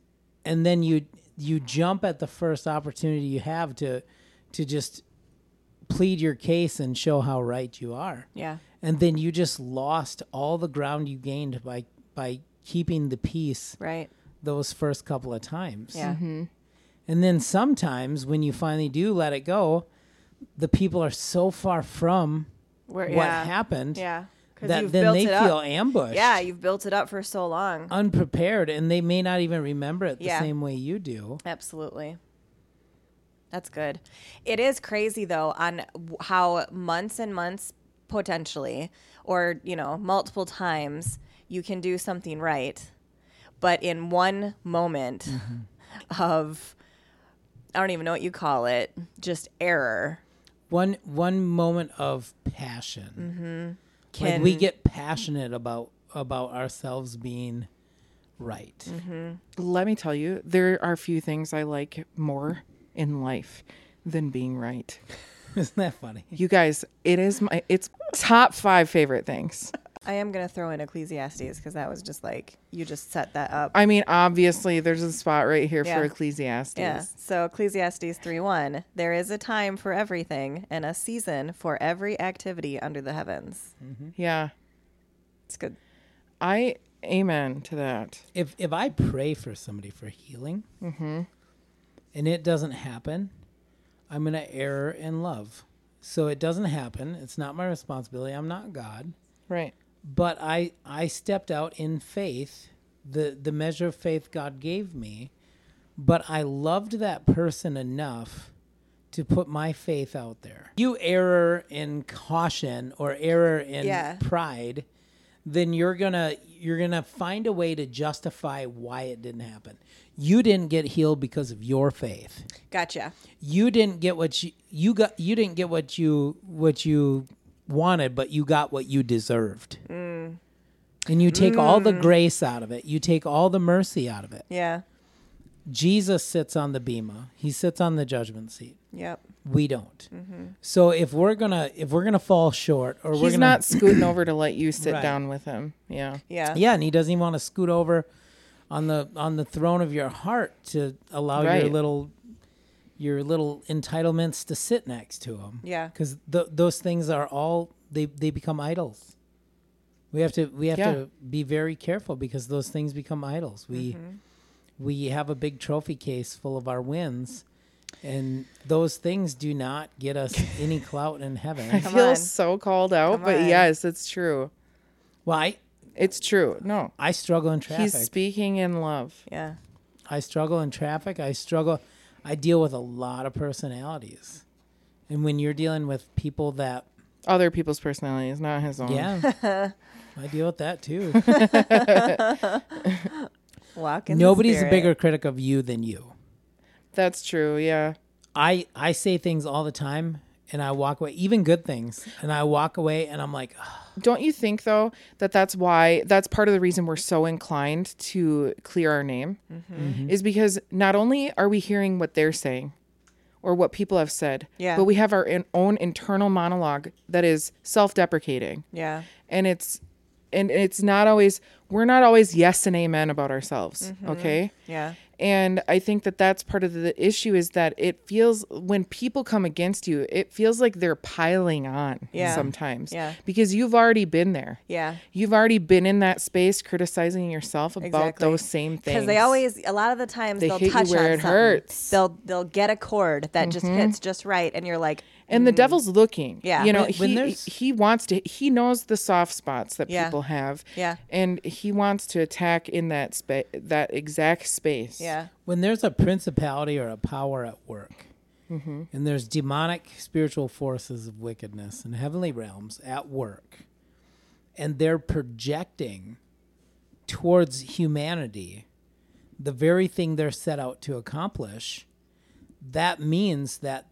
and then you you jump at the first opportunity you have to to just plead your case and show how right you are Yeah. and then you just lost all the ground you gained by by keeping the peace Right. those first couple of times. Yeah. Mm-hmm. And then sometimes when you finally do let it go, the people are so far from Where, what yeah. happened Yeah. That then they feel ambushed. Yeah, you've built it up for so long. unprepared and they may not even remember it the Yeah. same way you do. Absolutely. That's good. It is crazy though on how months and months potentially or, you know, multiple times you can do something right but in one moment mm-hmm. of I don't even know what you call it, just error. One one moment of passion. Mm-hmm. Like Can we get passionate about about ourselves being right. Mm-hmm. Let me tell you, there are few things I like more in life than being right. Isn't that funny? You guys, it is my it's top 5 favorite things. I am gonna throw in Ecclesiastes because that was just like you just set that up. I mean, obviously there's a spot right here Yeah. for Ecclesiastes. Yeah. So Ecclesiastes three one. there is a time for everything and a season for every activity under the heavens. Mm-hmm. Yeah. It's good. I amen to that. If if I pray for somebody for healing mm-hmm. and it doesn't happen, I'm gonna err in love. So it doesn't happen. It's not my responsibility. I'm not God. Right. But I I stepped out in faith, the the measure of faith God gave me, but I loved that person enough to put my faith out there. You error in caution or error in Yeah. pride, then you're gonna you're gonna find a way to justify why it didn't happen. You didn't get healed because of your faith. Gotcha. You didn't get what you you got. You didn't get what you what you wanted, but you got what you deserved. Mm. And you take all the mm. grace out of it. You take all the mercy out of it. Yeah. Jesus sits on the bema. He sits on the judgment seat. Yep. We don't. Mm-hmm. So if we're gonna if we're gonna fall short, or we're He's gonna not scooting over to let you sit Right. down with him. Yeah. Yeah. yeah, and he doesn't even want to scoot over on the on the throne of your heart to allow your Right. little your little entitlements to sit next to him. Yeah. because th- those things are all they they become idols. We have to we have Yeah. to be very careful because those things become idols. We mm-hmm. we have a big trophy case full of our wins, and those things do not get us any clout in I heaven. Come feel on. so called out, Come but on. yes, it's true. well, It's true. No. I struggle in traffic. He's speaking in love. Yeah. I struggle in traffic. I struggle. I deal with a lot of personalities, and when you're dealing with people that Other people's personalities, not his own. yeah. I deal with that too. Walk in the Nobody's a bigger critic of you than you. That's true. Yeah. I I say things all the time and I walk away, even good things, and I walk away and I'm like, "Ugh, Don't you think though that that's why that's part of the reason we're so inclined to clear our name Mm-hmm. is because not only are we hearing what they're saying or what people have said, Yeah. but we have our in- own internal monologue that is self-deprecating. Yeah. and it's and it's not always we're not always yes and amen about ourselves Mm-hmm. okay Yeah. And i think that that's part of the issue is that it feels when people come against you it feels like they're piling on Yeah. sometimes Yeah. because you've already been there Yeah. you've already been in that space criticizing yourself about Exactly. those same things Because they always, a lot of the times, They will hit you touch where on it something. hurts. Mm-hmm. They'll they'll get a chord that just hits just right, and you're like, and the mm. devil's looking Yeah. you know When- when he there's- he wants to he knows the soft spots that Yeah. people have Yeah. and he wants to attack in that space that exact space yeah, when there's a principality or a power at work, mm-hmm. and there's demonic spiritual forces of wickedness in heavenly realms at work, and they're projecting towards humanity the very thing they're set out to accomplish, that means that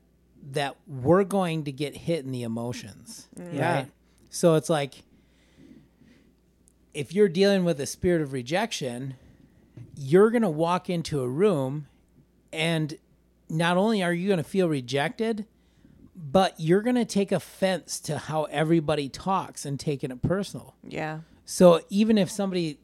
that we're going to get hit in the emotions. Mm. Yeah. Right? So it's like if you're dealing with a spirit of rejection, you're going to walk into a room and not only are you going to feel rejected, but you're going to take offense to how everybody talks and taking it personal. yeah, So even if somebody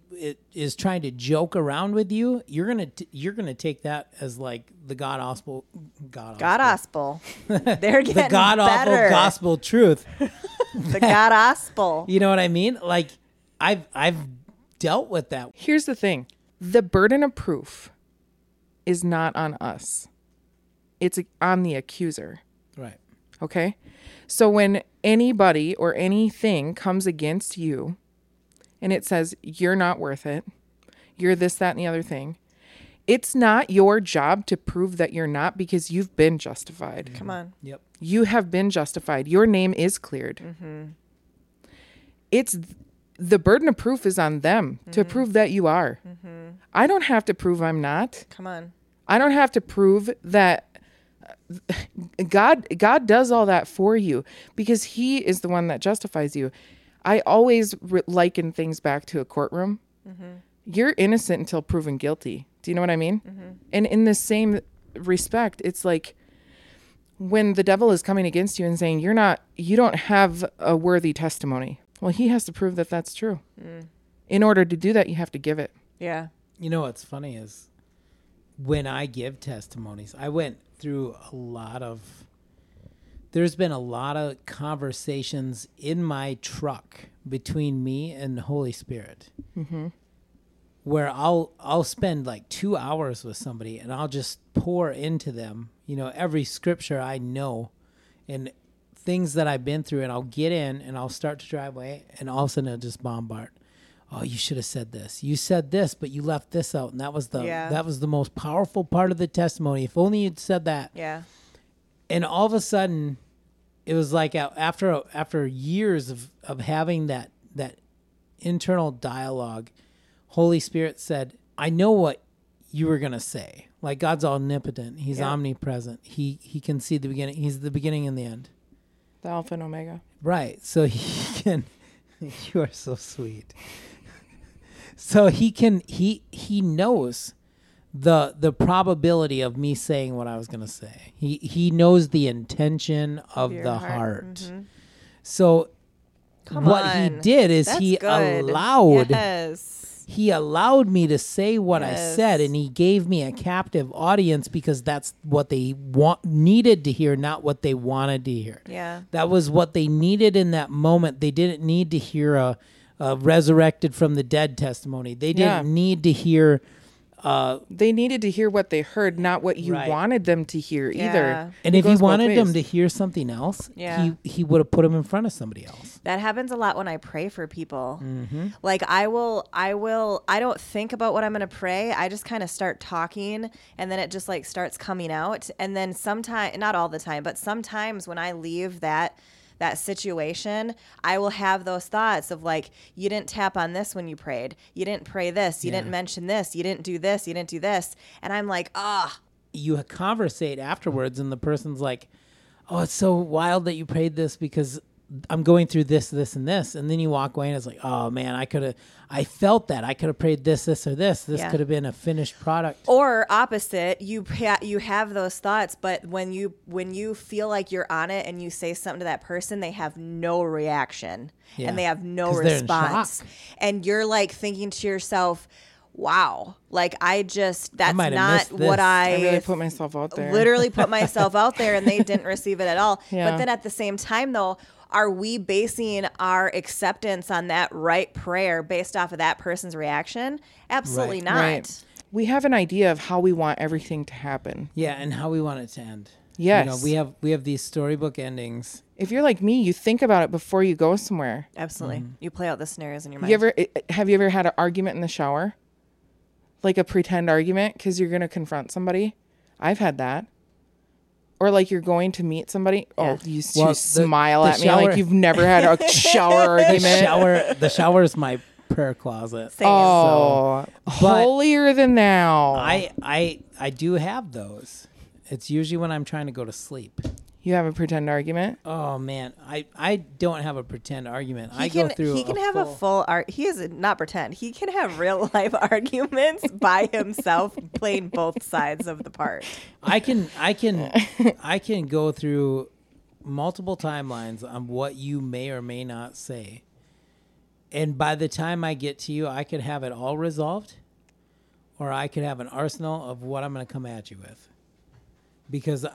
is trying to joke around with you, you're gonna t- you're gonna take that as like the god gospel, god God gospel, gospel. They're getting the god awful gospel truth. The God gospel. You know what I mean? Like I've I've dealt with that. Here's the thing the burden of proof is not on us, it's on the accuser. Right. Okay. So when anybody or anything comes against you and it says you're not worth it, you're this, that, and the other thing, it's not your job to prove that you're not because you've been justified. Come on. Yep. You have been justified. Your name is cleared. Mm-hmm. It's the burden of proof is on them to mm-hmm. prove that you are. Mm-hmm. I don't have to prove I'm not. Come on. I don't have to prove that uh, God God does all that for you because he is the one that justifies you. I always re- liken things back to a courtroom. Mm-hmm. You're innocent until proven guilty. Do you know what I mean? Mm-hmm. And in the same respect, it's like when the devil is coming against you and saying you're not you don't have a worthy testimony. Well, he has to prove that that's true. Mm. In order to do that, you have to give it. Yeah. You know what's funny is when I give testimonies, I went through a lot of. There's been a lot of conversations in my truck between me and the Holy Spirit, mm-hmm. where I'll I'll spend like two hours with somebody and I'll just pour into them, you know, every scripture I know, and things that I've been through, and I'll get in and I'll start to drive away, and all of a sudden it'll just bombard. Oh, you should have said this. You said this, but you left this out, and that was the Yeah. that was the most powerful part of the testimony. If only you'd said that. Yeah. And all of a sudden, it was like after after years of of having that that internal dialogue, Holy Spirit said, "I know what you were gonna say. Like God's omnipotent. He's Yeah. omnipresent. He he can see the beginning. He's the beginning and the end. The Alpha and Omega. Right. So he can you are so sweet. So he can he he knows the the probability of me saying what I was going to say. He he knows the intention of Your the heart. Mhm. So Come what on. he did is That's he good. allowed Yes. he allowed me to say what I said and he gave me a captive audience because that's what they want needed to hear not what they wanted to hear. Yeah. That was what they needed in that moment. They didn't need to hear a, a resurrected from the dead testimony. They didn't Yeah. need to hear uh They needed to hear what they heard, not what you Right. wanted them to hear Yeah. either. and It if he goes both wanted them to hear something else, Yeah. he he would have put them in front of somebody else. That happens a lot when I pray for people. Mm-hmm. Like I will I will I don't think about what I'm going to pray. I just kind of start talking and then it just like starts coming out and then sometimes not all the time, but sometimes when I leave that that situation, I will have those thoughts of like, you didn't tap on this when you prayed. You didn't pray this. You Yeah. didn't mention this. You didn't do this. You didn't do this. And I'm like, ah, You conversate afterwards, and the person's like, "Oh, it's so wild that you prayed this because." I'm going through this, this, and this, and then you walk away and it's like, oh man, I could have, I felt that I could have prayed this, this, or this. This Yeah. could have been a finished product. or opposite you you have those thoughts but when you when you feel like you're on it and you say something to that person they have no reaction Yeah. and they have no response and you're like thinking to yourself wow like i just that's might have not what i, I really put myself out there. literally put myself out there and they didn't receive it at all. Yeah. But then at the same time, though, are we basing our acceptance on that right prayer based off of that person's reaction? Absolutely Right. not. Right. We have an idea of how we want everything to happen. Yeah, and how we want it to end. Yes. You know, we have we have these storybook endings. If you're like me, you think about it before you go somewhere. Absolutely. Mm-hmm. You play out the scenarios in your mind. You ever have you ever had an argument in the shower? Like a pretend argument because you're going to confront somebody? I've had that. Or like you're going to meet somebody. Oh, you, s- you Well, the- smile the at me like you've never had a shower The argument. shower the shower is my prayer closet. Same. Oh, but- holier than thou. I I I do have those. It's usually when I'm trying to go to sleep. You have a pretend argument? Oh man, I I don't have a pretend argument. he I can go through. he can have a full art. He is not pretend. He can have real life arguments by himself, playing both sides of the part. I can I can I can go through multiple timelines on what you may or may not say. And by the time I get to you, I could have it all resolved or I could have an arsenal of what I'm going to come at you with. Because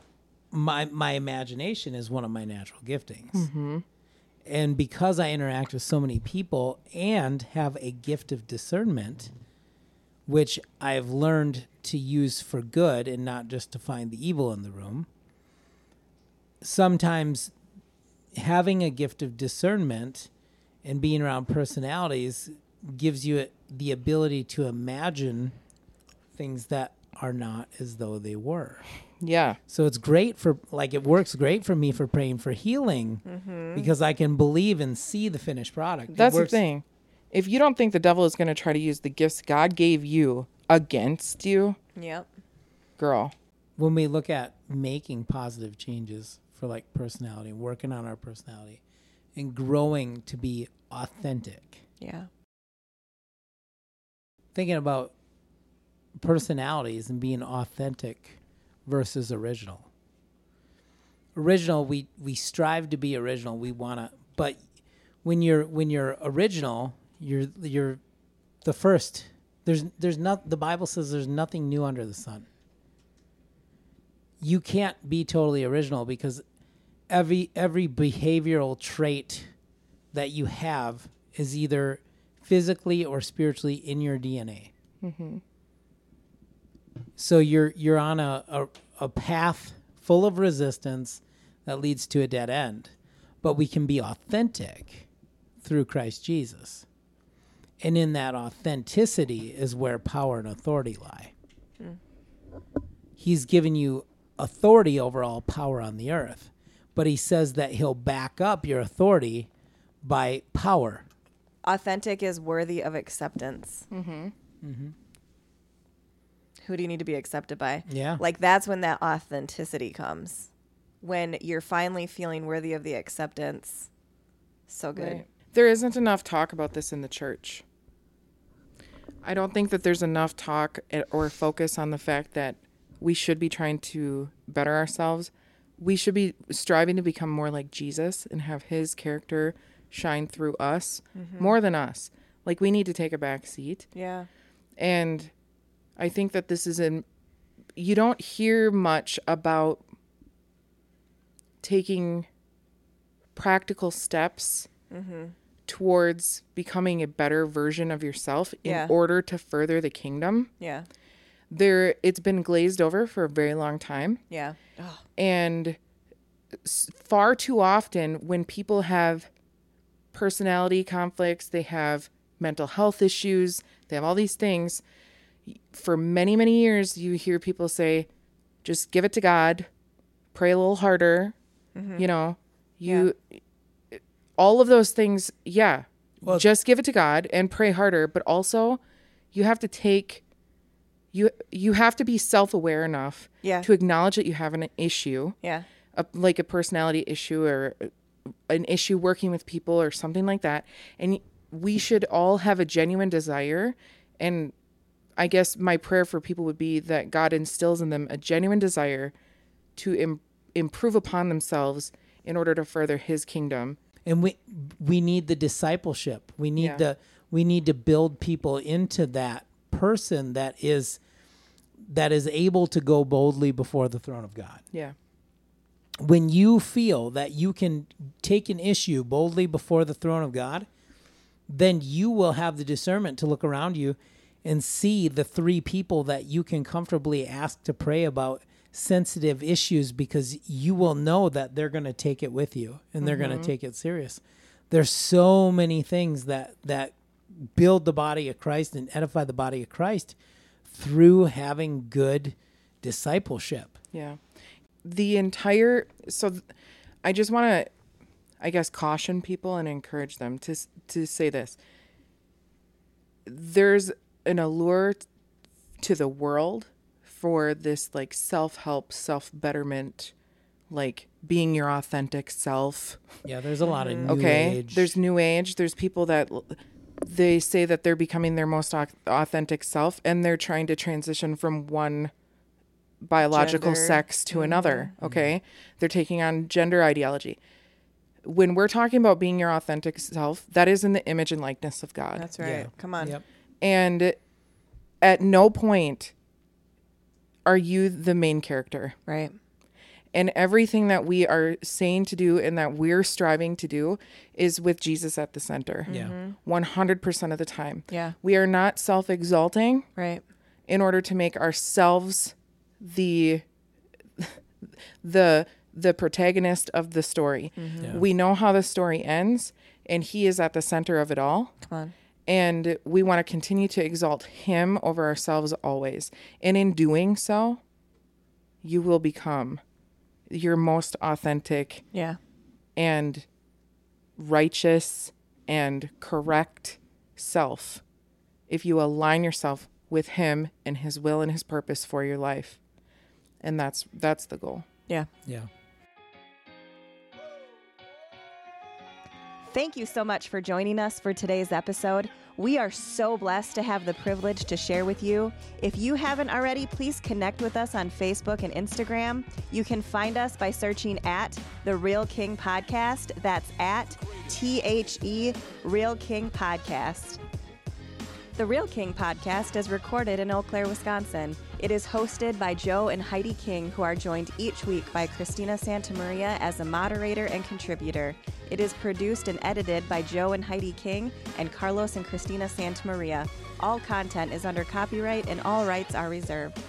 my my imagination is one of my natural giftings. Mm-hmm. And because I interact with so many people and have a gift of discernment, which I've learned to use for good and not just to find the evil in the room. Sometimes having a gift of discernment and being around personalities gives you the ability to imagine things that are not as though they were. Yeah. So it's great for like it works great for me for praying for healing mm-hmm. because I can believe and see the finished product. It That's the works- thing. if you don't think the devil is going to try to use the gifts God gave you against you, Yep. girl, when we look at making positive changes for like personality, working on our personality, and growing to be authentic, Yeah. thinking about personalities and being authentic versus original. Original, we we strive to be original. We wanna, but when you're when you're original, you're you're the first. There's there's not the Bible says there's nothing new under the sun. You can't be totally original because every every behavioral trait that you have is either physically or spiritually in your DNA. Mm-hmm. So you're you're on a, a a path full of resistance that leads to a dead end, but we can be authentic through Christ Jesus, and in that authenticity is where power and authority lie. He's given you authority over all power on the earth, but he says that he'll back up your authority by power. Authentic is worthy of acceptance. Mm-hmm. Mm-hmm. Who do you need to be accepted by? Yeah. Like that's when that authenticity comes. When you're finally feeling worthy of the acceptance. So good. Right. There isn't enough talk about this in the church. I don't think that there's enough talk eh, or focus on the fact that we should be trying to better ourselves. We should be striving to become more like Jesus and have his character shine through us more than us. Like we need to take a back seat. Yeah. And I think that this is in, you don't hear much about taking practical steps mm-hmm. towards becoming a better version of yourself Yeah. in order to further the kingdom. Yeah. There, it's been glazed over for a very long time. Yeah. Oh, And far too often, when people have personality conflicts, they have mental health issues, they have all these things. For many, many years, you hear people say, just give it to God, pray a little harder. You know, you, all of those things, yeah. Well- just give it to God and pray harder. But also, you have to take, you, you have to be self aware enough Yeah. to acknowledge that you have an issue, yeah. a, like a personality issue or uh, an issue working with people or something like that. And we should all have a genuine desire. And I guess my prayer for people would be that God instills in them a genuine desire to Im- improve upon themselves in order to further his kingdom. and we we need the discipleship we need Yeah. the we need to build people into that person that is that is able to go boldly before the throne of god Yeah. when you feel that you can take an issue boldly before the throne of god then you will have the discernment to look around you and see the three people that you can comfortably ask to pray about sensitive issues because you will know that they're going to take it with you and they're going to mm-hmm. take it serious. There's so many things that that build the body of Christ and edify the body of Christ through having good discipleship. Yeah. The entire so th- I just want to I guess caution people and encourage them to to say this. There's an allure to the world for this like self-help, self-betterment, like being your authentic self. Yeah, there's a lot of mm-hmm. new Okay. age. There's new age. There's people that they say that they're becoming their most authentic self and they're trying to transition from one biological Gender. sex to mm-hmm. another. Mm-hmm. Okay. They're taking on gender ideology. When we're talking about being your authentic self, that is in the image and likeness of God. That's right. Yeah. Come on. Yep. And at no point are you the main character Right. and everything that we are saying to do and that we're striving to do is with Jesus at the center. Yeah. Mm-hmm. 100% of the time. Yeah. We are not self-exalting Right. in order to make ourselves the the the protagonist of the story. Mm-hmm. Yeah. We know how the story ends and he is at the center of it all Come on. And we want to continue to exalt him over ourselves always. And in doing so, you will become your most authentic Yeah. and righteous and correct self if you align yourself with him and his will and his purpose for your life. And that's that's the goal. Yeah. Yeah. Thank you so much for joining us for today's episode. We are so blessed to have the privilege to share with you. If you haven't already, please connect with us on Facebook and Instagram. You can find us by searching at The Real King Podcast. That's at T H E Real King Podcast. The Real King podcast is recorded in Eau Claire, Wisconsin. It is hosted by Joe and Heidi King, who are joined each week by Christina Santamaria as a moderator and contributor. It is produced and edited by Joe and Heidi King and Carlos and Christina Santamaria. All content is under copyright and all rights are reserved.